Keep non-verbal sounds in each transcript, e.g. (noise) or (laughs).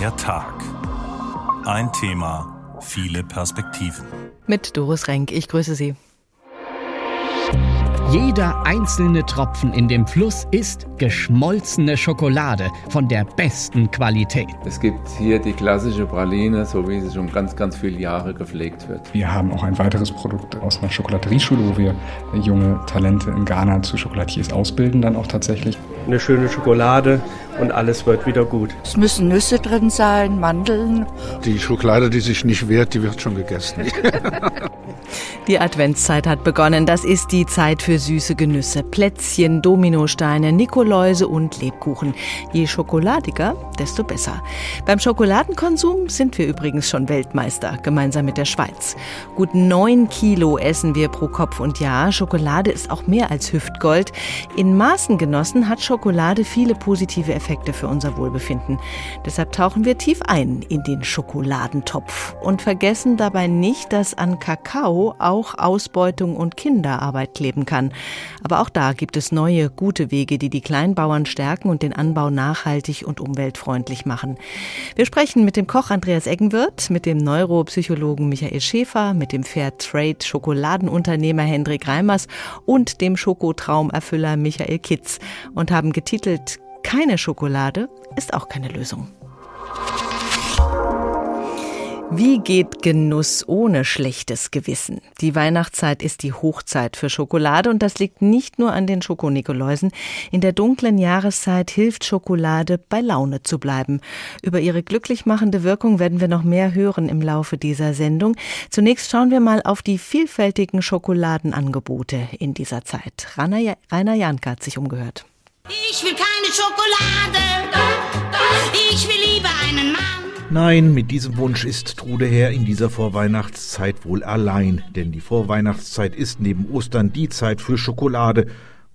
Der Tag. Ein Thema, viele Perspektiven. Mit Doris Renk, ich grüße Sie. Jeder einzelne Tropfen in dem Fluss ist geschmolzene Schokolade von der besten Qualität. Es gibt hier die klassische Praline, so wie sie schon ganz, ganz viele Jahre gepflegt wird. Wir haben auch ein weiteres Produkt aus einer Schokolaterieschule, wo wir junge Talente in Ghana zu Schokolatiers ausbilden, dann auch tatsächlich. Eine schöne Schokolade und alles wird wieder gut. Es müssen Nüsse drin sein, Mandeln. Die Schokolade, die sich nicht wehrt, die wird schon gegessen. (laughs) Die Adventszeit hat begonnen. Das ist die Zeit für süße Genüsse. Plätzchen, Dominosteine, Nikoläuse und Lebkuchen. Je schokoladiger, desto besser. Beim Schokoladenkonsum sind wir übrigens schon Weltmeister, gemeinsam mit der Schweiz. Gut neun Kilo essen wir pro Kopf und Jahr. Schokolade ist auch mehr als Hüftgold. In Maßen genossen hat Schokolade viele positive Effekte für unser Wohlbefinden. Deshalb tauchen wir tief ein in den Schokoladentopf und vergessen dabei nicht, dass an Kakao auch Ausbeutung und Kinderarbeit kleben kann. Aber auch da gibt es neue, gute Wege, die die Kleinbauern stärken und den Anbau nachhaltig und umweltfreundlich machen. Wir sprechen mit dem Koch Andreas Eggenwirth, mit dem Neuropsychologen Michael Schäfer, mit dem Fairtrade Schokoladenunternehmer Hendrik Reimers und dem Schokotraumerfüller Michael Kitz und haben getitelt Keine Schokolade ist auch keine Lösung. Wie geht Genuss ohne schlechtes Gewissen? Die Weihnachtszeit ist die Hochzeit für Schokolade und das liegt nicht nur an den Schokonikoläusen. In der dunklen Jahreszeit hilft Schokolade, bei Laune zu bleiben. Über ihre glücklich machende Wirkung werden wir noch mehr hören im Laufe dieser Sendung. Zunächst schauen wir mal auf die vielfältigen Schokoladenangebote in dieser Zeit. Rainer, Rainer Janka hat sich umgehört. Ich will keine Schokolade. Ich will lieber einen Mann. Nein, mit diesem Wunsch ist Trude Herr in dieser Vorweihnachtszeit wohl allein, denn die Vorweihnachtszeit ist neben Ostern die Zeit für Schokolade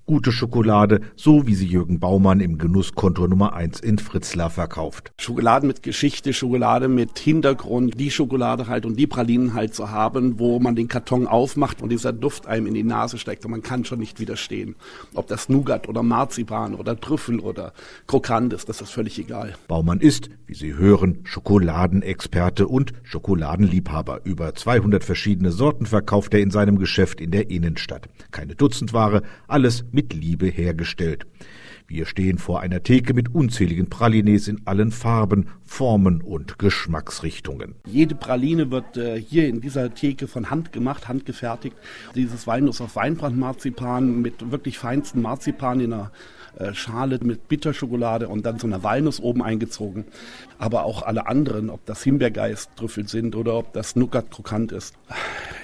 Gute Schokolade, so wie sie Jürgen Baumann im Genusskonto Nummer 1 in Fritzlar verkauft. Schokolade mit Geschichte, Schokolade mit Hintergrund, die Schokolade halt und die Pralinen halt zu haben, wo man den Karton aufmacht und dieser Duft einem in die Nase steckt und man kann schon nicht widerstehen. Ob das Nougat oder Marzipan oder Trüffel oder Krokant ist, das ist völlig egal. Baumann ist, wie Sie hören, Schokoladenexperte und Schokoladenliebhaber. Über 200 verschiedene Sorten verkauft er in seinem Geschäft in der Innenstadt. Keine Dutzendware, alles mit Liebe hergestellt. Wir stehen vor einer Theke mit unzähligen Pralines in allen Farben, Formen und Geschmacksrichtungen. Jede Praline wird äh, hier in dieser Theke von Hand gemacht, handgefertigt. Dieses Walnuss auf Weinbrandmarzipan mit wirklich feinsten Marzipan in einer Schale mit Bitterschokolade und dann so einer Walnuss oben eingezogen. Aber auch alle anderen, ob das Himbeergeist-Trüffel sind oder ob das Nougat-Krokant ist.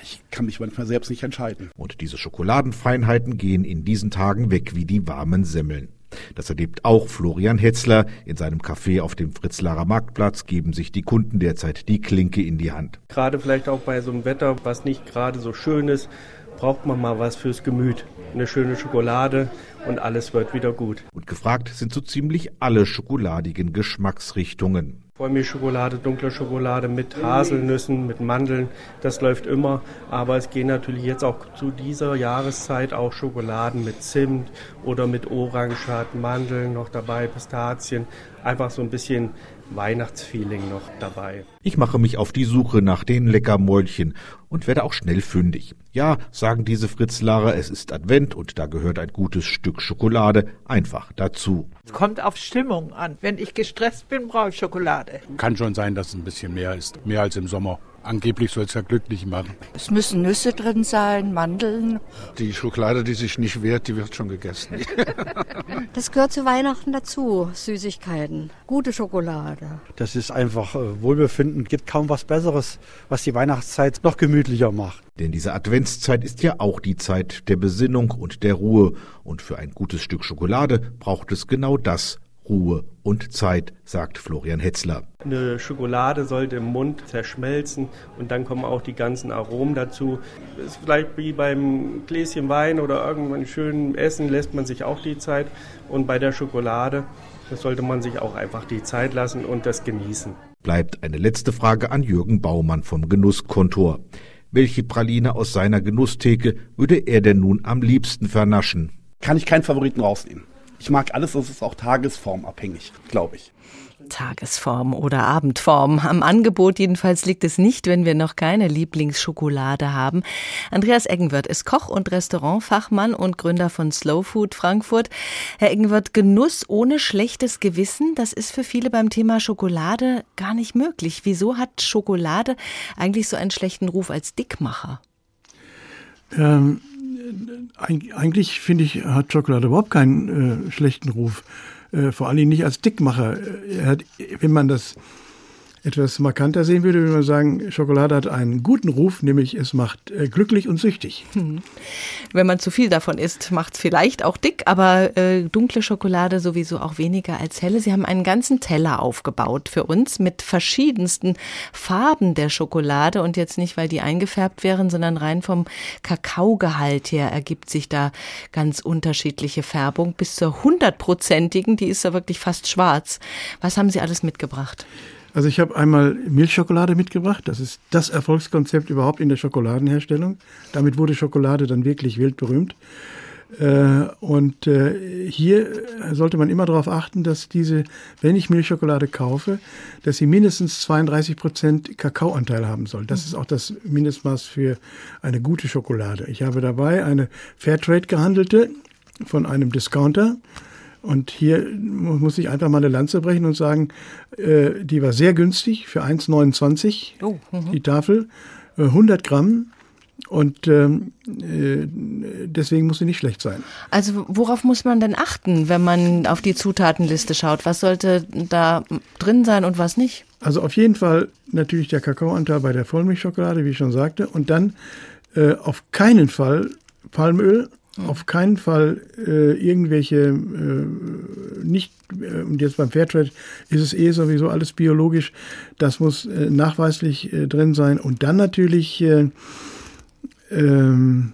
Ich kann mich manchmal selbst nicht entscheiden. Und diese Schokoladenfeinheiten gehen in diesen Tagen weg wie die warmen Semmeln. Das erlebt auch Florian Hetzler. In seinem Café auf dem Fritzlarer Marktplatz geben sich die Kunden derzeit die Klinke in die Hand. Gerade vielleicht auch bei so einem Wetter, was nicht gerade so schön ist, braucht man mal was fürs Gemüt. Eine schöne Schokolade und alles wird wieder gut. Und gefragt sind so ziemlich alle schokoladigen Geschmacksrichtungen. Vollmilchschokolade, dunkle Schokolade mit Haselnüssen, mit Mandeln, das läuft immer. Aber es gehen natürlich jetzt auch zu dieser Jahreszeit auch Schokoladen mit Zimt oder mit Orangenschat, Mandeln noch dabei, Pistazien. Einfach so ein bisschen Weihnachtsfeeling noch dabei. Ich mache mich auf die Suche nach den Leckermäulchen und werde auch schnell fündig. Ja, sagen diese Fritzlarer, es ist Advent und da gehört ein gutes Stück Schokolade einfach dazu. Es kommt auf Stimmung an. Wenn ich gestresst bin, brauche ich Schokolade. Kann schon sein, dass es ein bisschen mehr ist. Mehr als im Sommer. Angeblich soll es ja glücklich machen. Es müssen Nüsse drin sein, Mandeln. Die Schokolade, die sich nicht wehrt, die wird schon gegessen. (laughs) das gehört zu Weihnachten dazu, Süßigkeiten. Gute Schokolade. Das ist einfach äh, Wohlbefinden. Gibt kaum was Besseres, was die Weihnachtszeit noch gemütlicher macht. Denn diese Adventszeit ist ja auch die Zeit der Besinnung und der Ruhe. Und für ein gutes Stück Schokolade braucht es genau das, Ruhe und Zeit, sagt Florian Hetzler. Eine Schokolade sollte im Mund zerschmelzen und dann kommen auch die ganzen Aromen dazu. Ist vielleicht wie beim Gläschen Wein oder irgendwann schönen Essen lässt man sich auch die Zeit und bei der Schokolade das sollte man sich auch einfach die Zeit lassen und das genießen. Bleibt eine letzte Frage an Jürgen Baumann vom Genusskontor. Welche Praline aus seiner Genusstheke würde er denn nun am liebsten vernaschen? Kann ich keinen Favoriten rausnehmen. Ich mag alles, das ist auch tagesformabhängig, glaube ich. Tagesform oder Abendform. Am Angebot jedenfalls liegt es nicht, wenn wir noch keine Lieblingsschokolade haben. Andreas Eggenwirth ist Koch und Restaurantfachmann und Gründer von Slow Food Frankfurt. Herr Eggenwirth, Genuss ohne schlechtes Gewissen, das ist für viele beim Thema Schokolade gar nicht möglich. Wieso hat Schokolade eigentlich so einen schlechten Ruf als Dickmacher? Ähm, eigentlich finde ich, hat Schokolade überhaupt keinen äh, schlechten Ruf. Äh, vor allem nicht als Dickmacher. Er hat, wenn man das etwas markanter sehen würde, würde man sagen, Schokolade hat einen guten Ruf, nämlich es macht äh, glücklich und süchtig. Hm. Wenn man zu viel davon isst, macht es vielleicht auch dick, aber äh, dunkle Schokolade sowieso auch weniger als helle. Sie haben einen ganzen Teller aufgebaut für uns mit verschiedensten Farben der Schokolade und jetzt nicht, weil die eingefärbt wären, sondern rein vom Kakaogehalt her ergibt sich da ganz unterschiedliche Färbung bis zur hundertprozentigen, die ist ja wirklich fast schwarz. Was haben Sie alles mitgebracht? Also ich habe einmal Milchschokolade mitgebracht. Das ist das Erfolgskonzept überhaupt in der Schokoladenherstellung. Damit wurde Schokolade dann wirklich weltberühmt. Äh, und äh, hier sollte man immer darauf achten, dass diese, wenn ich Milchschokolade kaufe, dass sie mindestens 32 Prozent Kakaoanteil haben soll. Das ist auch das Mindestmaß für eine gute Schokolade. Ich habe dabei eine Fairtrade gehandelte von einem Discounter. Und hier muss ich einfach mal eine Lanze brechen und sagen, äh, die war sehr günstig für 1,29 oh, mhm. die Tafel, äh, 100 Gramm. Und ähm, äh, deswegen muss sie nicht schlecht sein. Also worauf muss man denn achten, wenn man auf die Zutatenliste schaut? Was sollte da drin sein und was nicht? Also auf jeden Fall natürlich der Kakaoanteil bei der Vollmilchschokolade, wie ich schon sagte. Und dann äh, auf keinen Fall Palmöl. Auf keinen Fall äh, irgendwelche äh, nicht, äh, und jetzt beim Fairtrade ist es eh sowieso alles biologisch, das muss äh, nachweislich äh, drin sein. Und dann natürlich, äh, ähm,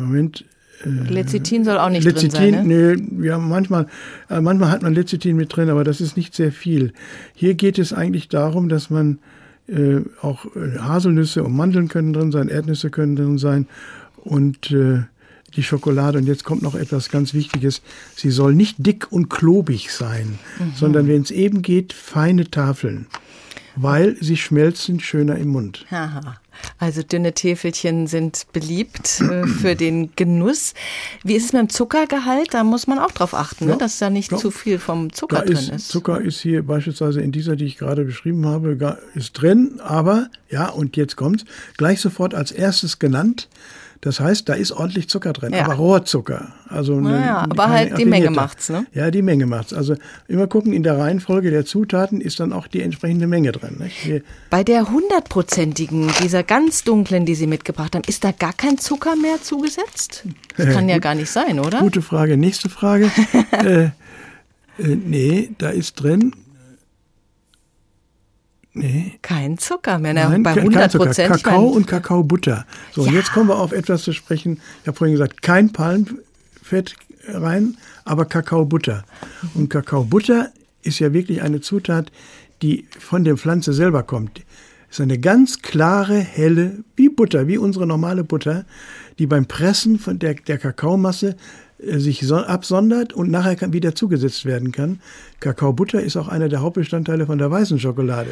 Moment, Lecithin soll auch nicht Lecithin, drin sein, ne? Nö, ja, manchmal, manchmal hat man Lecithin mit drin, aber das ist nicht sehr viel. Hier geht es eigentlich darum, dass man auch Haselnüsse und Mandeln können drin sein, Erdnüsse können drin sein und äh, die Schokolade. Und jetzt kommt noch etwas ganz Wichtiges. Sie soll nicht dick und klobig sein, mhm. sondern wenn es eben geht, feine Tafeln, weil sie schmelzen schöner im Mund. Aha. Also dünne Täfelchen sind beliebt äh, (clears throat) für den Genuss. Wie ist es mit dem Zuckergehalt? Da muss man auch drauf achten, ne? ja, ne? dass da nicht ja. zu viel vom Zucker da drin ist. Zucker ist hier beispielsweise in dieser, die ich gerade beschrieben habe, ist drin. Aber, ja, und jetzt kommt's, gleich sofort als erstes genannt, das heißt, da ist ordentlich Zucker drin, ja. aber Rohrzucker. Also naja, eine, aber halt die Menge macht's, ne? Ja, die Menge macht's. Also immer gucken, in der Reihenfolge der Zutaten ist dann auch die entsprechende Menge drin. Nicht? Bei der hundertprozentigen, dieser ganz dunklen, die Sie mitgebracht haben, ist da gar kein Zucker mehr zugesetzt? Das kann ja gar nicht sein, oder? Gute Frage. Nächste Frage. (laughs) äh, äh, nee, da ist drin Nee. Kein Zucker mehr. Nein, bei 100 Prozent. Kakao und Kakaobutter. So, ja. und jetzt kommen wir auf etwas zu sprechen. Ich habe vorhin gesagt, kein Palmfett rein, aber Kakaobutter. Und Kakaobutter ist ja wirklich eine Zutat, die von der Pflanze selber kommt. Ist eine ganz klare, helle, wie Butter, wie unsere normale Butter, die beim Pressen von der, der Kakaomasse äh, sich absondert und nachher wieder zugesetzt werden kann. Kakaobutter ist auch einer der Hauptbestandteile von der weißen Schokolade,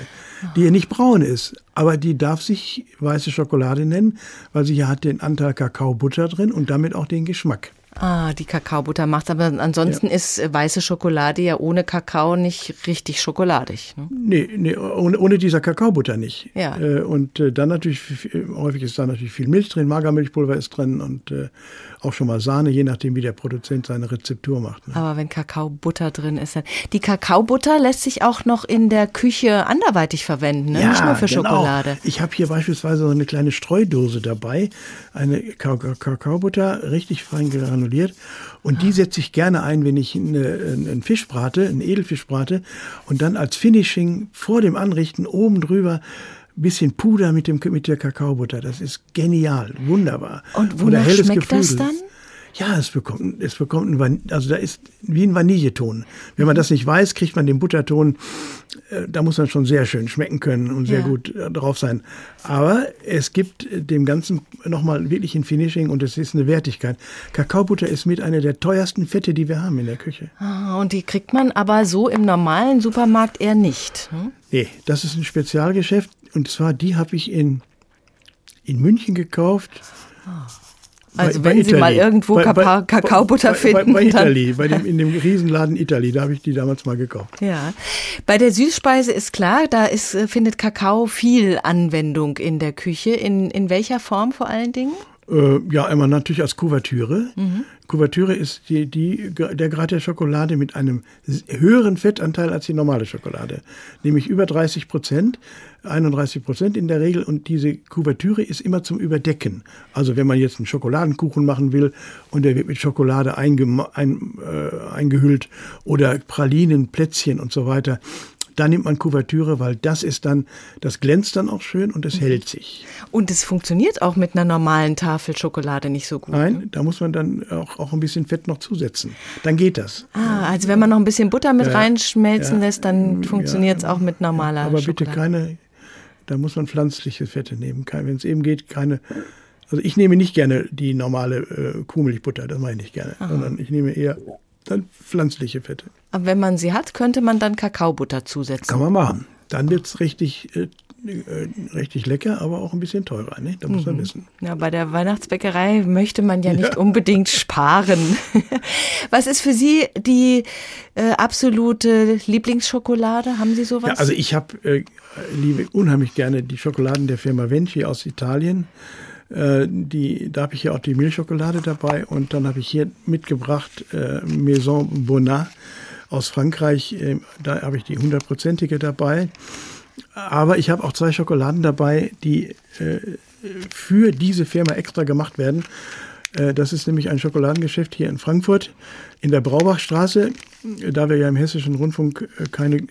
die ja nicht braun ist, aber die darf sich weiße Schokolade nennen, weil sie ja hat den Anteil Kakaobutter drin und damit auch den Geschmack. Ah, die Kakaobutter macht. Aber ansonsten ja. ist äh, weiße Schokolade ja ohne Kakao nicht richtig schokoladig. Ne? Nee, nee ohne, ohne dieser Kakaobutter nicht. Ja. Äh, und äh, dann natürlich, häufig ist da natürlich viel Milch drin, Magermilchpulver ist drin und auch schon mal Sahne, je nachdem, wie der Produzent seine Rezeptur macht. Ne? Aber wenn Kakaobutter drin ist, dann. Die Kakaobutter lässt sich auch noch in der Küche anderweitig verwenden, ne? ja, nicht nur für genau. Schokolade. Ich habe hier beispielsweise so eine kleine Streudose dabei, eine Kakaobutter, richtig fein granuliert granuliert. Und die setze ich gerne ein, wenn ich einen Fisch brate, einen Edelfisch brate. Und dann als Finishing vor dem Anrichten oben drüber bisschen Puder mit, dem, mit der Kakaobutter. Das ist genial, wunderbar. Und wonach schmeckt Geflügel. das dann? Ja, es bekommt, es bekommt ein Van also da ist wie ein Vanilleton. Wenn man das nicht weiß, kriegt man den Butterton. Äh, da muss man schon sehr schön schmecken können und sehr Ja. gut äh, drauf sein. Aber es gibt dem Ganzen nochmal wirklich ein Finishing und es ist eine Wertigkeit. Kakaobutter ist mit einer der teuersten Fette, die wir haben in der Küche. Ah, Und die kriegt man aber so im normalen Supermarkt eher nicht. Hm? Nee, das ist ein Spezialgeschäft und zwar die habe ich in, in München gekauft. Also wenn Sie mal irgendwo Kakaobutter bei, bei, finden, Bei Italy, bei dem, in dem Riesenladen Italy, da habe ich die damals mal gekauft. Ja. Bei der Süßspeise ist klar, da ist, äh, findet Kakao viel Anwendung in der Küche. In, in welcher Form vor allen Dingen? Äh, ja, einmal natürlich als Kuvertüre. Mhm. Kuvertüre ist die, die, der Grad der Schokolade mit einem höheren Fettanteil als die normale Schokolade. Nämlich über 30 Prozent, 31 Prozent in der Regel. Und diese Kuvertüre ist immer zum Überdecken. Also wenn man jetzt einen Schokoladenkuchen machen will und der wird mit Schokolade eingema- ein, äh, eingehüllt oder Pralinen, Plätzchen und so weiter, da nimmt man Kuvertüre, weil das ist dann, das glänzt dann auch schön und Mhm. es hält sich. Und es funktioniert auch mit einer normalen Tafel Schokolade nicht so gut. Nein, da muss man dann auch, auch ein bisschen Fett noch zusetzen. Dann geht das. Ah, also wenn man noch ein bisschen Butter mit Ja, reinschmelzen ja, lässt, dann funktioniert es auch mit normaler Aber Schokolade. bitte keine, da muss man pflanzliche Fette nehmen. Wenn es eben geht, keine. Also ich nehme nicht gerne die normale äh, Kuhmilchbutter, das mache ich nicht gerne, Aha. sondern ich nehme eher dann pflanzliche Fette. Aber wenn man sie hat, könnte man dann Kakaobutter zusetzen. Kann man machen. Dann wird es richtig, äh, äh, richtig lecker, aber auch ein bisschen teurer. Ne? Da muss man Mhm. wissen. Ja, bei der Weihnachtsbäckerei möchte man ja nicht unbedingt sparen. (laughs) Was ist für Sie die äh, absolute Lieblingsschokolade? Haben Sie sowas? Ja, also ich habe äh, liebe unheimlich gerne die Schokoladen der Firma Venci aus Italien. Äh, die, da habe ich ja auch die Milchschokolade dabei und dann habe ich hier mitgebracht äh, Maison Bonnat aus Frankreich. Äh, da habe ich die hundertprozentige dabei. Aber ich habe auch zwei Schokoladen dabei, die äh, für diese Firma extra gemacht werden. Äh, Das ist nämlich ein Schokoladengeschäft hier in Frankfurt in der Braubachstraße. Da wir ja im Hessischen Rundfunk äh, keine äh,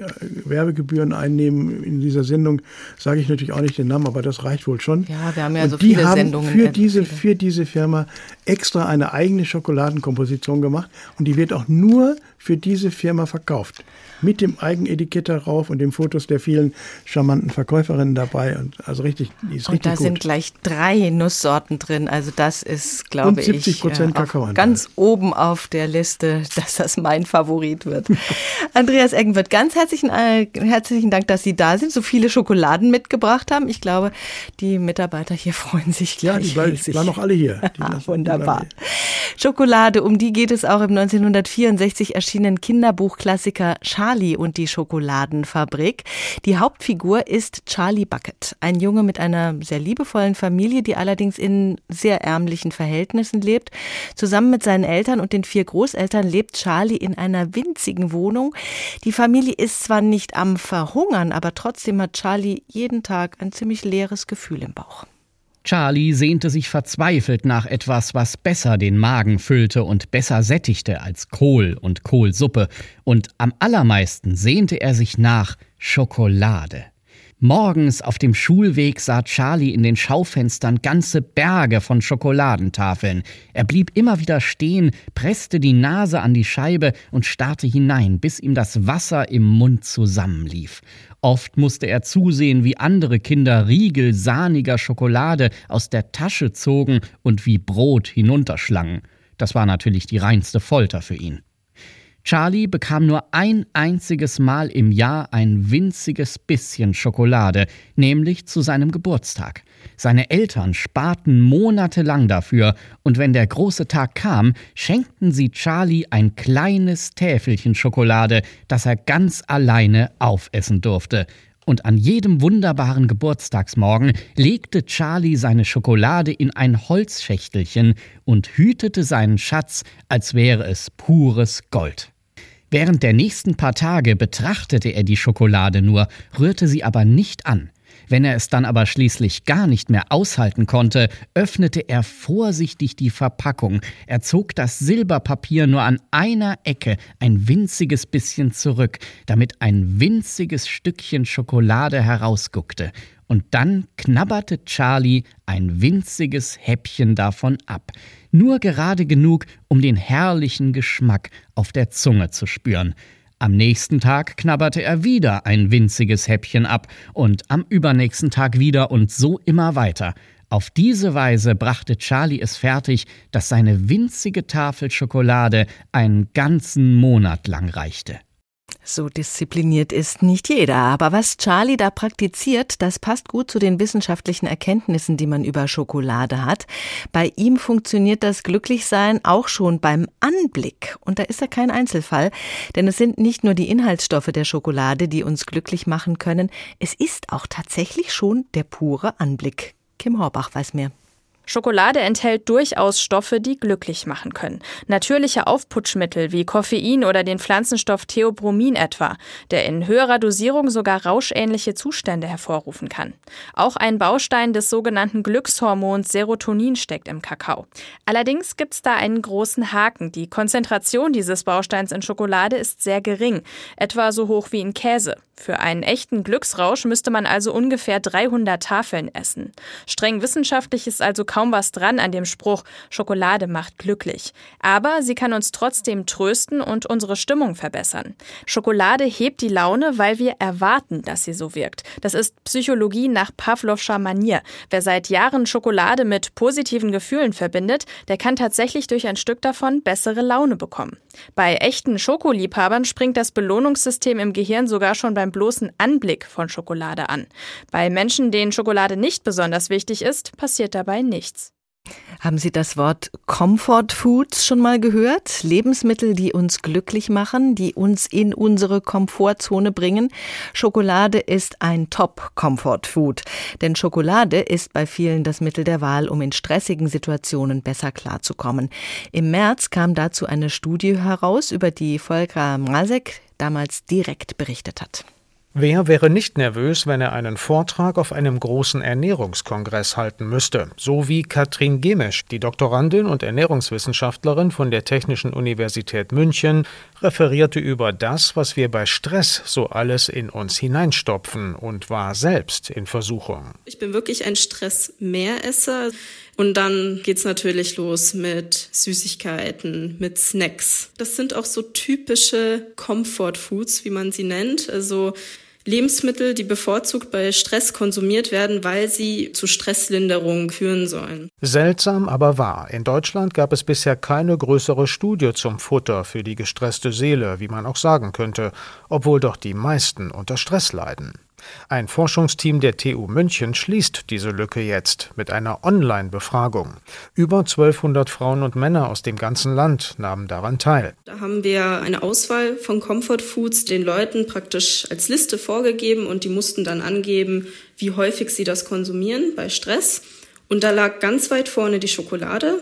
Werbegebühren einnehmen in dieser Sendung, sage ich natürlich auch nicht den Namen, aber das reicht wohl schon. Ja, wir haben ja Und so die viele haben Sendungen. Für äh, diese, für diese Firma extra eine eigene Schokoladenkomposition gemacht und die wird auch nur für diese Firma verkauft. Mit dem Eigenetikett darauf und den Fotos der vielen charmanten Verkäuferinnen dabei. Und also richtig, die ist Und richtig da gut. sind gleich drei Nusssorten drin. Also das ist, glaube Und ich, 70% äh, auch Kakaoanteil. ganz oben auf der Liste, dass das mein Favorit wird. (laughs) Andreas Eggenwirth, ganz herzlichen, äh, herzlichen Dank, dass Sie da sind, so viele Schokoladen mitgebracht haben. Ich glaube, die Mitarbeiter hier (laughs) freuen sich gleich. Ja, die bleiben- riesig. waren noch alle hier. (laughs) Die Wunderbar. bleiben Schokolade, um die geht es auch im 1964 erschienenen Kinderbuchklassiker Charlie und die Schokoladenfabrik. Die Hauptfigur ist Charlie Bucket, ein Junge mit einer sehr liebevollen Familie, die allerdings in sehr ärmlichen Verhältnissen lebt. Zusammen mit seinen Eltern und den vier Großeltern lebt Charlie in einer winzigen Wohnung. Die Familie ist zwar nicht am Verhungern, aber trotzdem hat Charlie jeden Tag ein ziemlich leeres Gefühl im Bauch. Charlie sehnte sich verzweifelt nach etwas, was besser den Magen füllte und besser sättigte als Kohl und Kohlsuppe, und am allermeisten sehnte er sich nach Schokolade. Morgens auf dem Schulweg sah Charlie in den Schaufenstern ganze Berge von Schokoladentafeln. Er blieb immer wieder stehen, presste die Nase an die Scheibe und starrte hinein, bis ihm das Wasser im Mund zusammenlief. Oft musste er zusehen, wie andere Kinder Riegel sahniger Schokolade aus der Tasche zogen und wie Brot hinunterschlangen. Das war natürlich die reinste Folter für ihn. Charlie bekam nur ein einziges Mal im Jahr ein winziges bisschen Schokolade, nämlich zu seinem Geburtstag. Seine Eltern sparten monatelang dafür, und wenn der große Tag kam, schenkten sie Charlie ein kleines Täfelchen Schokolade, das er ganz alleine aufessen durfte. Und an jedem wunderbaren Geburtstagsmorgen legte Charlie seine Schokolade in ein Holzschächtelchen und hütete seinen Schatz, als wäre es pures Gold. Während der nächsten paar Tage betrachtete er die Schokolade nur, rührte sie aber nicht an. Wenn er es dann aber schließlich gar nicht mehr aushalten konnte, öffnete er vorsichtig die Verpackung. Er zog das Silberpapier nur an einer Ecke ein winziges bisschen zurück, damit ein winziges Stückchen Schokolade herausguckte. Und dann knabberte Charlie ein winziges Häppchen davon ab. Nur gerade genug, um den herrlichen Geschmack auf der Zunge zu spüren. Am nächsten Tag knabberte er wieder ein winziges Häppchen ab und am übernächsten Tag wieder und so immer weiter. Auf diese Weise brachte Charlie es fertig, dass seine winzige Tafel Schokolade einen ganzen Monat lang reichte. So diszipliniert ist nicht jeder, aber was Charlie da praktiziert, das passt gut zu den wissenschaftlichen Erkenntnissen, die man über Schokolade hat. Bei ihm funktioniert das Glücklichsein auch schon beim Anblick. Und da ist er kein Einzelfall, denn es sind nicht nur die Inhaltsstoffe der Schokolade, die uns glücklich machen können, es ist auch tatsächlich schon der pure Anblick. Kim Horbach weiß mehr. Schokolade enthält durchaus Stoffe, die glücklich machen können. Natürliche Aufputschmittel wie Koffein oder den Pflanzenstoff Theobromin etwa, der in höherer Dosierung sogar rauschähnliche Zustände hervorrufen kann. Auch ein Baustein des sogenannten Glückshormons Serotonin steckt im Kakao. Allerdings gibt es da einen großen Haken. Die Konzentration dieses Bausteins in Schokolade ist sehr gering, etwa so hoch wie in Käse. Für einen echten Glücksrausch müsste man also ungefähr 300 Tafeln essen. Streng wissenschaftlich ist also kaum was dran an dem Spruch, Schokolade macht glücklich. Aber sie kann uns trotzdem trösten und unsere Stimmung verbessern. Schokolade hebt die Laune, weil wir erwarten, dass sie so wirkt. Das ist Psychologie nach Pavlovscher Manier. Wer seit Jahren Schokolade mit positiven Gefühlen verbindet, der kann tatsächlich durch ein Stück davon bessere Laune bekommen. Bei echten Schokoliebhabern springt das Belohnungssystem im Gehirn sogar schon beim bloßen Anblick von Schokolade an. Bei Menschen, denen Schokolade nicht besonders wichtig ist, passiert dabei nichts. Haben Sie das Wort Comfort Foods schon mal gehört? Lebensmittel, die uns glücklich machen, die uns in unsere Komfortzone bringen. Schokolade ist ein Top Comfort Food, denn Schokolade ist bei vielen das Mittel der Wahl, um in stressigen Situationen besser klarzukommen. Im März kam dazu eine Studie heraus, über die Volker Mrazek damals direkt berichtet hat. Wer wäre nicht nervös, wenn er einen Vortrag auf einem großen Ernährungskongress halten müsste? So wie Katrin Gemesch, die Doktorandin und Ernährungswissenschaftlerin von der Technischen Universität München, referierte über das, was wir bei Stress so alles in uns hineinstopfen und war selbst in Versuchung. Ich bin wirklich ein Stressmehresser. Und dann geht's natürlich los mit Süßigkeiten, mit Snacks. Das sind auch so typische Comfort Foods, wie man sie nennt. Also Lebensmittel, die bevorzugt bei Stress konsumiert werden, weil sie zu Stresslinderung führen sollen. Seltsam, aber wahr. In Deutschland gab es bisher keine größere Studie zum Futter für die gestresste Seele, wie man auch sagen könnte, obwohl doch die meisten unter Stress leiden. Ein Forschungsteam der TU München schließt diese Lücke jetzt mit einer Online-Befragung. Über 1200 Frauen und Männer aus dem ganzen Land nahmen daran teil. Da haben wir eine Auswahl von Comfort Foods den Leuten praktisch als Liste vorgegeben und die mussten dann angeben, wie häufig sie das konsumieren bei Stress. Und da lag ganz weit vorne die Schokolade.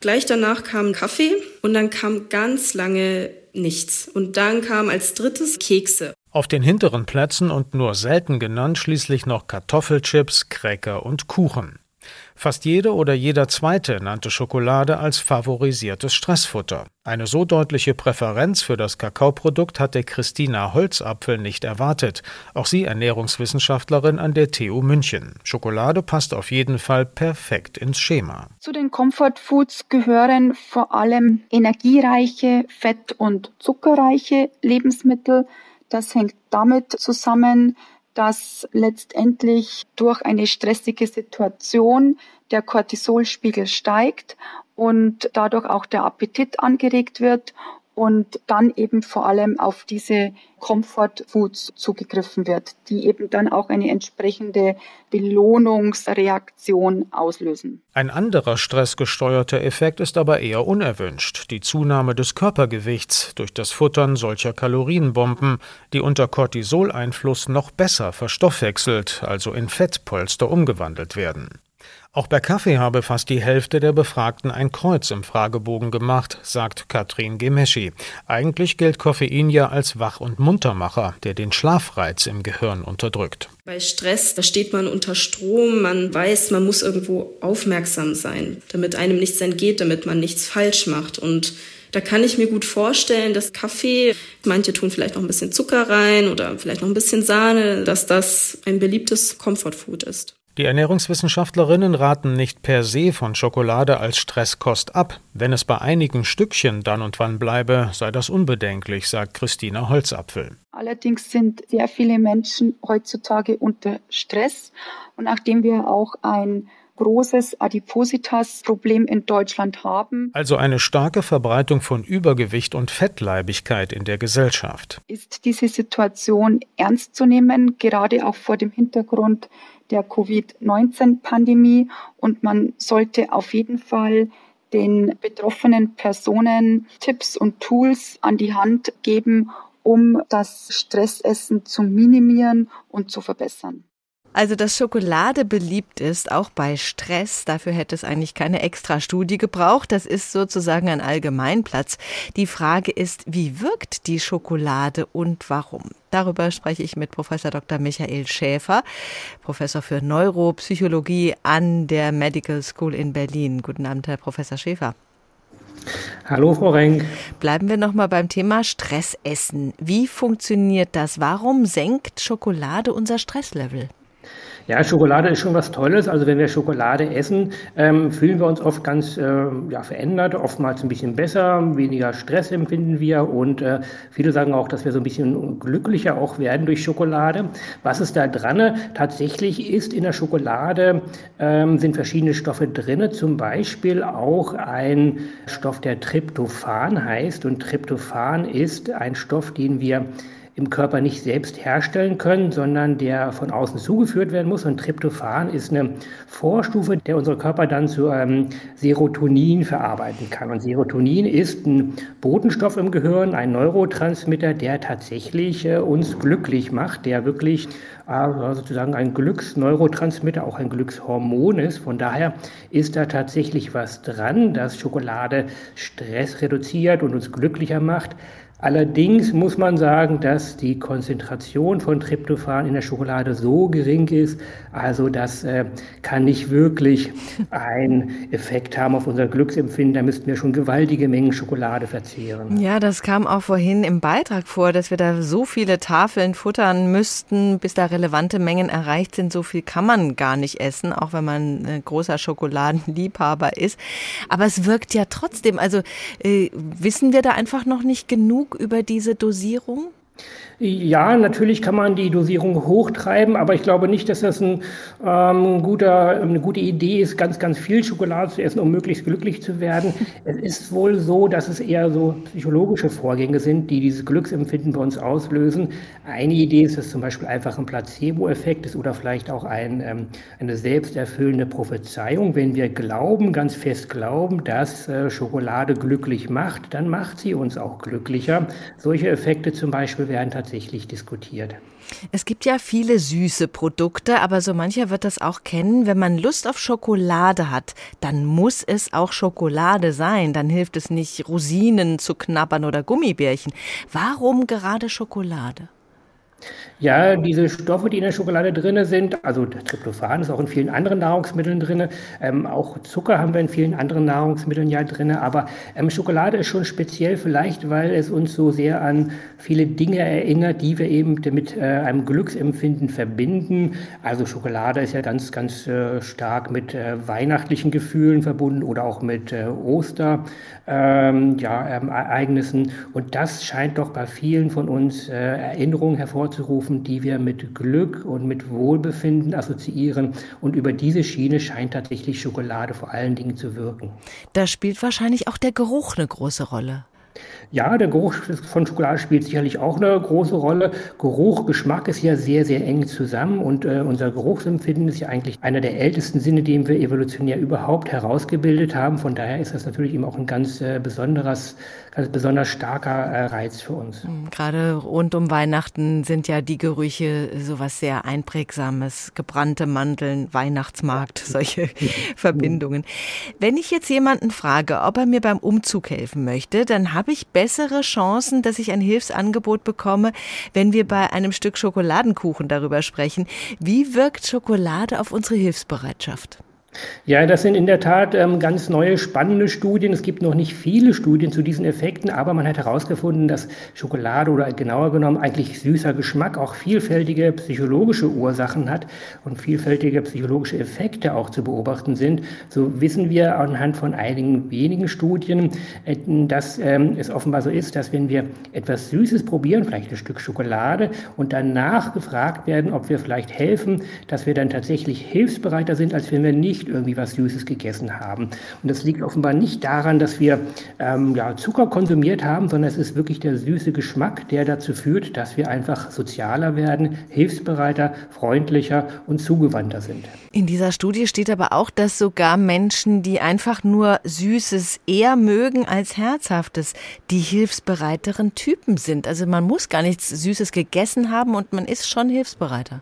Gleich danach kam Kaffee und dann kam ganz lange nichts. Und dann kam als drittes Kekse. Auf den hinteren Plätzen und nur selten genannt schließlich noch Kartoffelchips, Cracker und Kuchen. Fast jede oder jeder zweite nannte Schokolade als favorisiertes Stressfutter. Eine so deutliche Präferenz für das Kakaoprodukt hatte Christina Holzapfel nicht erwartet. Auch sie Ernährungswissenschaftlerin an der TU München. Schokolade passt auf jeden Fall perfekt ins Schema. Zu den Comfort Foods gehören vor allem energiereiche, fett- und zuckerreiche Lebensmittel, das hängt damit zusammen, dass letztendlich durch eine stressige Situation der Cortisolspiegel steigt und dadurch auch der Appetit angeregt wird und dann eben vor allem auf diese Comfort Foods zugegriffen wird, die eben dann auch eine entsprechende Belohnungsreaktion auslösen. Ein anderer stressgesteuerter Effekt ist aber eher unerwünscht, die Zunahme des Körpergewichts durch das Futtern solcher Kalorienbomben, die unter Cortisoleinfluss noch besser verstoffwechselt, also in Fettpolster umgewandelt werden. Auch bei Kaffee habe fast die Hälfte der Befragten ein Kreuz im Fragebogen gemacht, sagt Katrin Gemeschi. Eigentlich gilt Koffein ja als Wach- und Muntermacher, der den Schlafreiz im Gehirn unterdrückt. Bei Stress, da steht man unter Strom, man weiß, man muss irgendwo aufmerksam sein, damit einem nichts entgeht, damit man nichts falsch macht. Und Da kann ich mir gut vorstellen, dass Kaffee, manche tun vielleicht noch ein bisschen Zucker rein oder vielleicht noch ein bisschen Sahne, dass das ein beliebtes Comfortfood ist. Die Ernährungswissenschaftlerinnen raten nicht per se von Schokolade als Stresskost ab. Wenn es bei einigen Stückchen dann und wann bleibe, sei das unbedenklich, sagt Christina Holzapfel. Allerdings sind sehr viele Menschen heutzutage unter Stress und nachdem wir auch ein großes Adipositas-Problem in Deutschland haben. Also eine starke Verbreitung von Übergewicht und Fettleibigkeit in der Gesellschaft. Ist diese Situation ernst zu nehmen, gerade auch vor dem Hintergrund der Covid-19-Pandemie und man sollte auf jeden Fall den betroffenen Personen Tipps und Tools an die Hand geben, um das Stressessen zu minimieren und zu verbessern. Also, dass Schokolade beliebt ist, auch bei Stress, dafür hätte es eigentlich keine extra Studie gebraucht. Das ist sozusagen ein Allgemeinplatz. Die Frage ist, wie wirkt die Schokolade und warum? Darüber spreche ich mit Professor Dr. Michael Schäfer, Professor für Neuropsychologie an der Medical School in Berlin. Guten Abend, Herr Professor Schäfer. Hallo, Frau Renk. Bleiben wir noch mal beim Thema Stressessen. Wie funktioniert das? Warum senkt Schokolade unser Stresslevel? Ja, Schokolade ist schon was Tolles. Also wenn wir Schokolade essen, ähm, fühlen wir uns oft ganz äh, ja, verändert, oftmals ein bisschen besser, weniger Stress empfinden wir und äh, viele sagen auch, dass wir so ein bisschen glücklicher auch werden durch Schokolade. Was ist da dran? Tatsächlich ist in der Schokolade ähm, sind verschiedene Stoffe drin, zum Beispiel auch ein Stoff, der Tryptophan heißt und Tryptophan ist ein Stoff, den wir im Körper nicht selbst herstellen können, sondern der von außen zugeführt werden muss. Und Tryptophan ist eine Vorstufe, der unser Körper dann zu ähm, Serotonin verarbeiten kann. Und Serotonin ist ein Botenstoff im Gehirn, ein Neurotransmitter, der tatsächlich äh, uns glücklich macht, der wirklich äh, sozusagen ein Glücksneurotransmitter, auch ein Glückshormon ist. Von daher ist da tatsächlich was dran, dass Schokolade Stress reduziert und uns glücklicher macht. Allerdings muss man sagen, dass die Konzentration von Tryptophan in der Schokolade so gering ist, also das äh, kann nicht wirklich einen Effekt haben auf unser Glücksempfinden. Da müssten wir schon gewaltige Mengen Schokolade verzehren. Ja, das kam auch vorhin im Beitrag vor, dass wir da so viele Tafeln futtern müssten, bis da relevante Mengen erreicht sind. So viel kann man gar nicht essen, auch wenn man ein großer Schokoladenliebhaber ist. Aber es wirkt ja trotzdem. Also äh, wissen wir da einfach noch nicht genug über diese Dosierung? Ja, natürlich kann man die Dosierung hochtreiben, aber ich glaube nicht, dass das ein, ähm, guter, eine gute Idee ist, ganz, ganz viel Schokolade zu essen, um möglichst glücklich zu werden. (laughs) Es ist wohl so, dass es eher so psychologische Vorgänge sind, die dieses Glücksempfinden bei uns auslösen. Eine Idee ist, dass zum Beispiel einfach ein Placebo-Effekt ist oder vielleicht auch ein, ähm, eine selbsterfüllende Prophezeiung. Wenn wir glauben, ganz fest glauben, dass äh, Schokolade glücklich macht, dann macht sie uns auch glücklicher. Solche Effekte zum Beispiel werden tatsächlich tatsächlich diskutiert. Es gibt ja viele süße Produkte, aber so mancher wird das auch kennen. Wenn man Lust auf Schokolade hat, dann muss es auch Schokolade sein. Dann hilft es nicht, Rosinen zu knabbern oder Gummibärchen. Warum gerade Schokolade? Ja, diese Stoffe, die in der Schokolade drin sind, also Tryptophan ist auch in vielen anderen Nahrungsmitteln drin, ähm, auch Zucker haben wir in vielen anderen Nahrungsmitteln ja drin, aber ähm, Schokolade ist schon speziell vielleicht, weil es uns so sehr an viele Dinge erinnert, die wir eben mit äh, einem Glücksempfinden verbinden. Also Schokolade ist ja ganz, ganz äh, stark mit äh, weihnachtlichen Gefühlen verbunden oder auch mit äh, Oster, ähm, ja, ähm, Ereignissen und das scheint doch bei vielen von uns äh, Erinnerungen hervorzurufen, die wir mit Glück und mit Wohlbefinden assoziieren. Und über diese Schiene scheint tatsächlich Schokolade vor allen Dingen zu wirken. Da spielt wahrscheinlich auch der Geruch eine große Rolle. Ja, der Geruch von Schokolade spielt sicherlich auch eine große Rolle. Geruch, Geschmack ist ja sehr, sehr eng zusammen und äh, unser Geruchsempfinden ist ja eigentlich einer der ältesten Sinne, den wir evolutionär überhaupt herausgebildet haben. Von daher ist das natürlich eben auch ein ganz äh, besonderes, ganz besonders starker äh, Reiz für uns. Hm, gerade rund um Weihnachten sind ja die Gerüche sowas sehr einprägsames, gebrannte Mandeln, Weihnachtsmarkt, solche (laughs) Verbindungen. Wenn ich jetzt jemanden frage, ob er mir beim Umzug helfen möchte, dann habe ich bessere Chancen, dass ich ein Hilfsangebot bekomme, wenn wir bei einem Stück Schokoladenkuchen darüber sprechen. Wie wirkt Schokolade auf unsere Hilfsbereitschaft? Ja, das sind in der Tat ähm, ganz neue, spannende Studien. Es gibt noch nicht viele Studien zu diesen Effekten, aber man hat herausgefunden, dass Schokolade oder genauer genommen eigentlich süßer Geschmack auch vielfältige psychologische Ursachen hat und vielfältige psychologische Effekte auch zu beobachten sind. So wissen wir anhand von einigen wenigen Studien, äh, dass ähm, es offenbar so ist, dass wenn wir etwas Süßes probieren, vielleicht ein Stück Schokolade, und danach gefragt werden, ob wir vielleicht helfen, dass wir dann tatsächlich hilfsbereiter sind, als wenn wir nicht nicht irgendwie was Süßes gegessen haben. Und das liegt offenbar nicht daran, dass wir ähm, ja, Zucker konsumiert haben, sondern es ist wirklich der süße Geschmack, der dazu führt, dass wir einfach sozialer werden, hilfsbereiter, freundlicher und zugewandter sind. In dieser Studie steht aber auch, dass sogar Menschen, die einfach nur Süßes eher mögen als Herzhaftes, die hilfsbereiteren Typen sind. Also man muss gar nichts Süßes gegessen haben und man ist schon hilfsbereiter.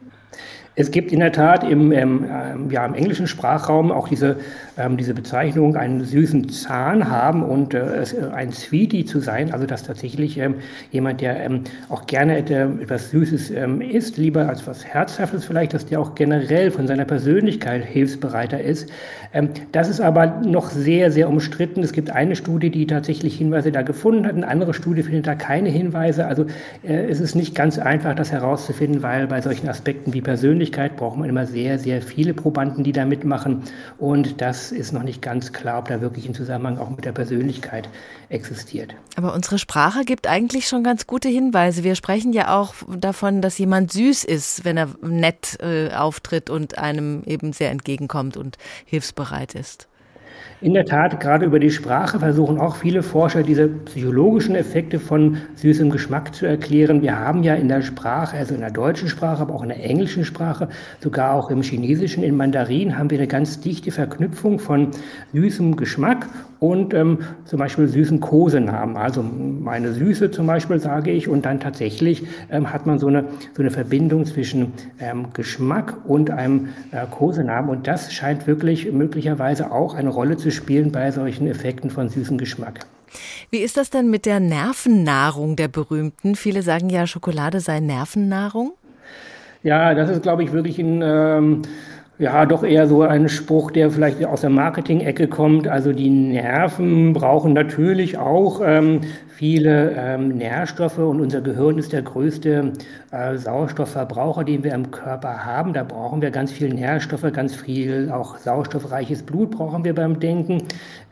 Es gibt in der Tat im, ähm, ja, im englischen Sprachraum auch diese, ähm, diese Bezeichnung, einen süßen Zahn haben und äh, ein Sweetie zu sein, also dass tatsächlich ähm, jemand, der ähm, auch gerne etwas Süßes ähm, isst, lieber als was Herzhaftes vielleicht, dass der auch generell von seiner Persönlichkeit hilfsbereiter ist. Ähm, das ist aber noch sehr, sehr umstritten. Es gibt eine Studie, die tatsächlich Hinweise da gefunden hat, eine andere Studie findet da keine Hinweise. Also äh, es ist nicht ganz einfach, das herauszufinden, weil bei solchen Aspekten wie Persönlichkeit Persönlichkeit braucht man immer sehr, sehr viele Probanden, die da mitmachen. Und das ist noch nicht ganz klar, ob da wirklich ein Zusammenhang auch mit der Persönlichkeit existiert. Aber unsere Sprache gibt eigentlich schon ganz gute Hinweise. Wir sprechen ja auch davon, dass jemand süß ist, wenn er nett äh, auftritt und einem eben sehr entgegenkommt und hilfsbereit ist. In der Tat, gerade über die Sprache versuchen auch viele Forscher diese psychologischen Effekte von süßem Geschmack zu erklären. Wir haben ja in der Sprache, also in der deutschen Sprache, aber auch in der englischen Sprache, sogar auch im Chinesischen, in Mandarin, haben wir eine ganz dichte Verknüpfung von süßem Geschmack und ähm, zum Beispiel süßen Kosenamen. Also meine Süße zum Beispiel sage ich und dann tatsächlich ähm, hat man so eine, so eine Verbindung zwischen ähm, Geschmack und einem äh, Kosenamen und das scheint wirklich möglicherweise auch eine Rolle zu spielen bei solchen Effekten von süßem Geschmack. Wie ist das denn mit der Nervennahrung der Berühmten? Viele sagen ja, Schokolade sei Nervennahrung. Ja, das ist, glaube ich, wirklich ein ähm, ja, doch eher so ein Spruch, der vielleicht aus der Marketing-Ecke kommt. Also die Nerven brauchen natürlich auch ähm, viele ähm, Nährstoffe und unser Gehirn ist der größte äh, Sauerstoffverbraucher, den wir im Körper haben. Da brauchen wir ganz viel Nährstoffe, ganz viel auch sauerstoffreiches Blut brauchen wir beim Denken.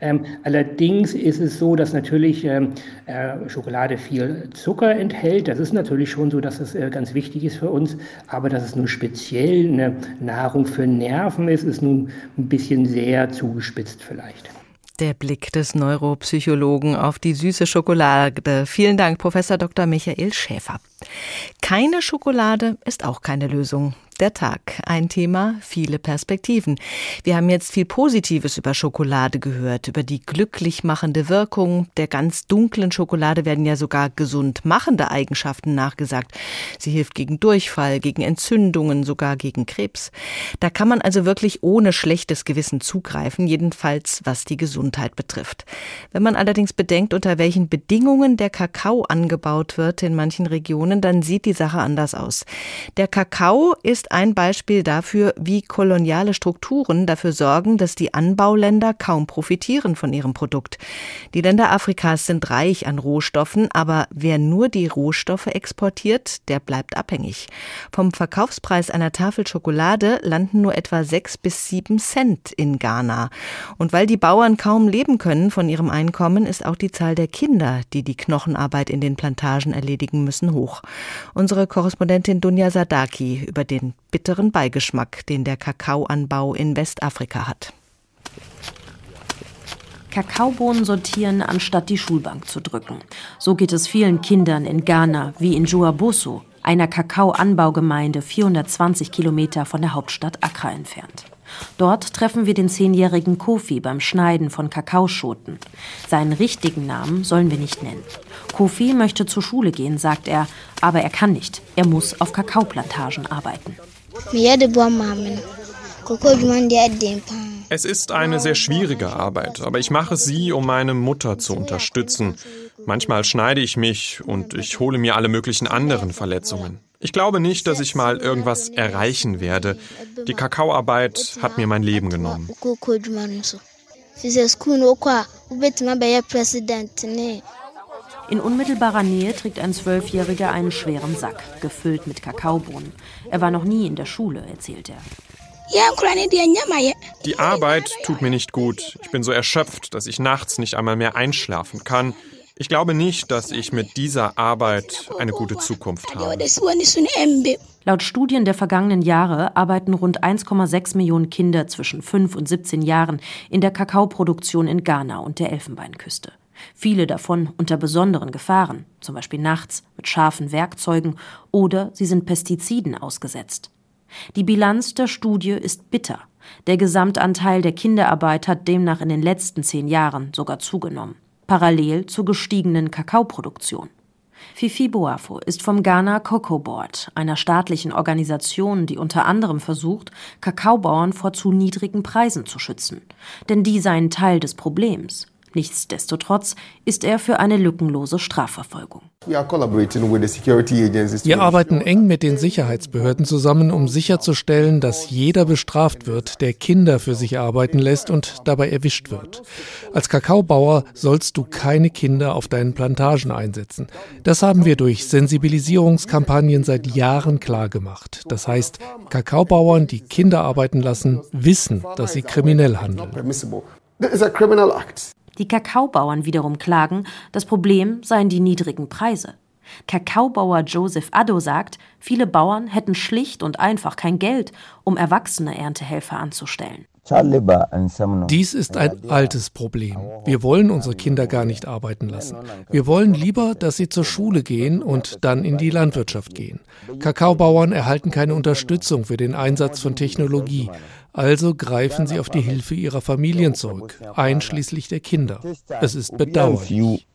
Ähm, allerdings ist es so, dass natürlich ähm, äh, Schokolade viel Zucker enthält. Das ist natürlich schon so, dass es äh, ganz wichtig ist für uns. Aber dass es nun speziell eine Nahrung für Nerven ist, ist nun ein bisschen sehr zugespitzt vielleicht. Der Blick des Neuropsychologen auf die süße Schokolade. Vielen Dank, Professor Dr. Michael Schäfer. Keine Schokolade ist auch keine Lösung. Der Tag. Ein Thema, viele Perspektiven. Wir haben jetzt viel Positives über Schokolade gehört, über die glücklich machende Wirkung. Der ganz dunklen Schokolade werden ja sogar gesund machende Eigenschaften nachgesagt. Sie hilft gegen Durchfall, gegen Entzündungen, sogar gegen Krebs. Da kann man also wirklich ohne schlechtes Gewissen zugreifen, jedenfalls was die Gesundheit betrifft. Wenn man allerdings bedenkt, unter welchen Bedingungen der Kakao angebaut wird in manchen Regionen, dann sieht die Sache anders aus. Der Kakao ist ein Beispiel dafür, wie koloniale Strukturen dafür sorgen, dass die Anbauländer kaum profitieren von ihrem Produkt. Die Länder Afrikas sind reich an Rohstoffen, aber wer nur die Rohstoffe exportiert, der bleibt abhängig. Vom Verkaufspreis einer Tafel Schokolade landen nur etwa sechs bis sieben Cent in Ghana. Und weil die Bauern kaum leben können von ihrem Einkommen, ist auch die Zahl der Kinder, die die Knochenarbeit in den Plantagen erledigen müssen, hoch. Unsere Korrespondentin Dunja Sadaki über den bitteren Beigeschmack, den der Kakaoanbau in Westafrika hat. Kakaobohnen sortieren, anstatt die Schulbank zu drücken. So geht es vielen Kindern in Ghana wie in Joaboso, einer Kakaoanbaugemeinde 420 Kilometer von der Hauptstadt Accra entfernt. Dort treffen wir den zehnjährigen Kofi beim Schneiden von Kakaoschoten. Seinen richtigen Namen sollen wir nicht nennen. Kofi möchte zur Schule gehen, sagt er, aber er kann nicht. Er muss auf Kakaoplantagen arbeiten. Es ist eine sehr schwierige Arbeit, aber ich mache sie, um meine Mutter zu unterstützen. Manchmal schneide ich mich und ich hole mir alle möglichen anderen Verletzungen. Ich glaube nicht, dass ich mal irgendwas erreichen werde. Die Kakaoarbeit hat mir mein Leben genommen. In unmittelbarer Nähe trägt ein Zwölfjähriger einen schweren Sack, gefüllt mit Kakaobohnen. Er war noch nie in der Schule, erzählt er. Die Arbeit tut mir nicht gut. Ich bin so erschöpft, dass ich nachts nicht einmal mehr einschlafen kann. Ich glaube nicht, dass ich mit dieser Arbeit eine gute Zukunft habe. Laut Studien der vergangenen Jahre arbeiten rund 1,6 Millionen Kinder zwischen 5 und 17 Jahren in der Kakaoproduktion in Ghana und der Elfenbeinküste. Viele davon unter besonderen Gefahren, zum Beispiel nachts mit scharfen Werkzeugen oder sie sind Pestiziden ausgesetzt. Die Bilanz der Studie ist bitter. Der Gesamtanteil der Kinderarbeit hat demnach in den letzten zehn Jahren sogar zugenommen, parallel zur gestiegenen Kakaoproduktion. Fifi Boafo ist vom Ghana Cocoa Board, einer staatlichen Organisation, die unter anderem versucht, Kakaobauern vor zu niedrigen Preisen zu schützen. Denn die seien Teil des Problems. Nichtsdestotrotz ist er für eine lückenlose Strafverfolgung. Wir arbeiten eng mit den Sicherheitsbehörden zusammen, um sicherzustellen, dass jeder bestraft wird, der Kinder für sich arbeiten lässt und dabei erwischt wird. Als Kakaobauer sollst du keine Kinder auf deinen Plantagen einsetzen. Das haben wir durch Sensibilisierungskampagnen seit Jahren klar gemacht. Das heißt, Kakaobauern, die Kinder arbeiten lassen, wissen, dass sie kriminell handeln. Die Kakaobauern wiederum klagen, das Problem seien die niedrigen Preise. Kakaobauer Joseph Addo sagt, viele Bauern hätten schlicht und einfach kein Geld, um erwachsene Erntehelfer anzustellen. Dies ist ein altes Problem. Wir wollen unsere Kinder gar nicht arbeiten lassen. Wir wollen lieber, dass sie zur Schule gehen und dann in die Landwirtschaft gehen. Kakaobauern erhalten keine Unterstützung für den Einsatz von Technologie. Also greifen sie auf die Hilfe ihrer Familien zurück, einschließlich der Kinder. Es ist bedauerlich.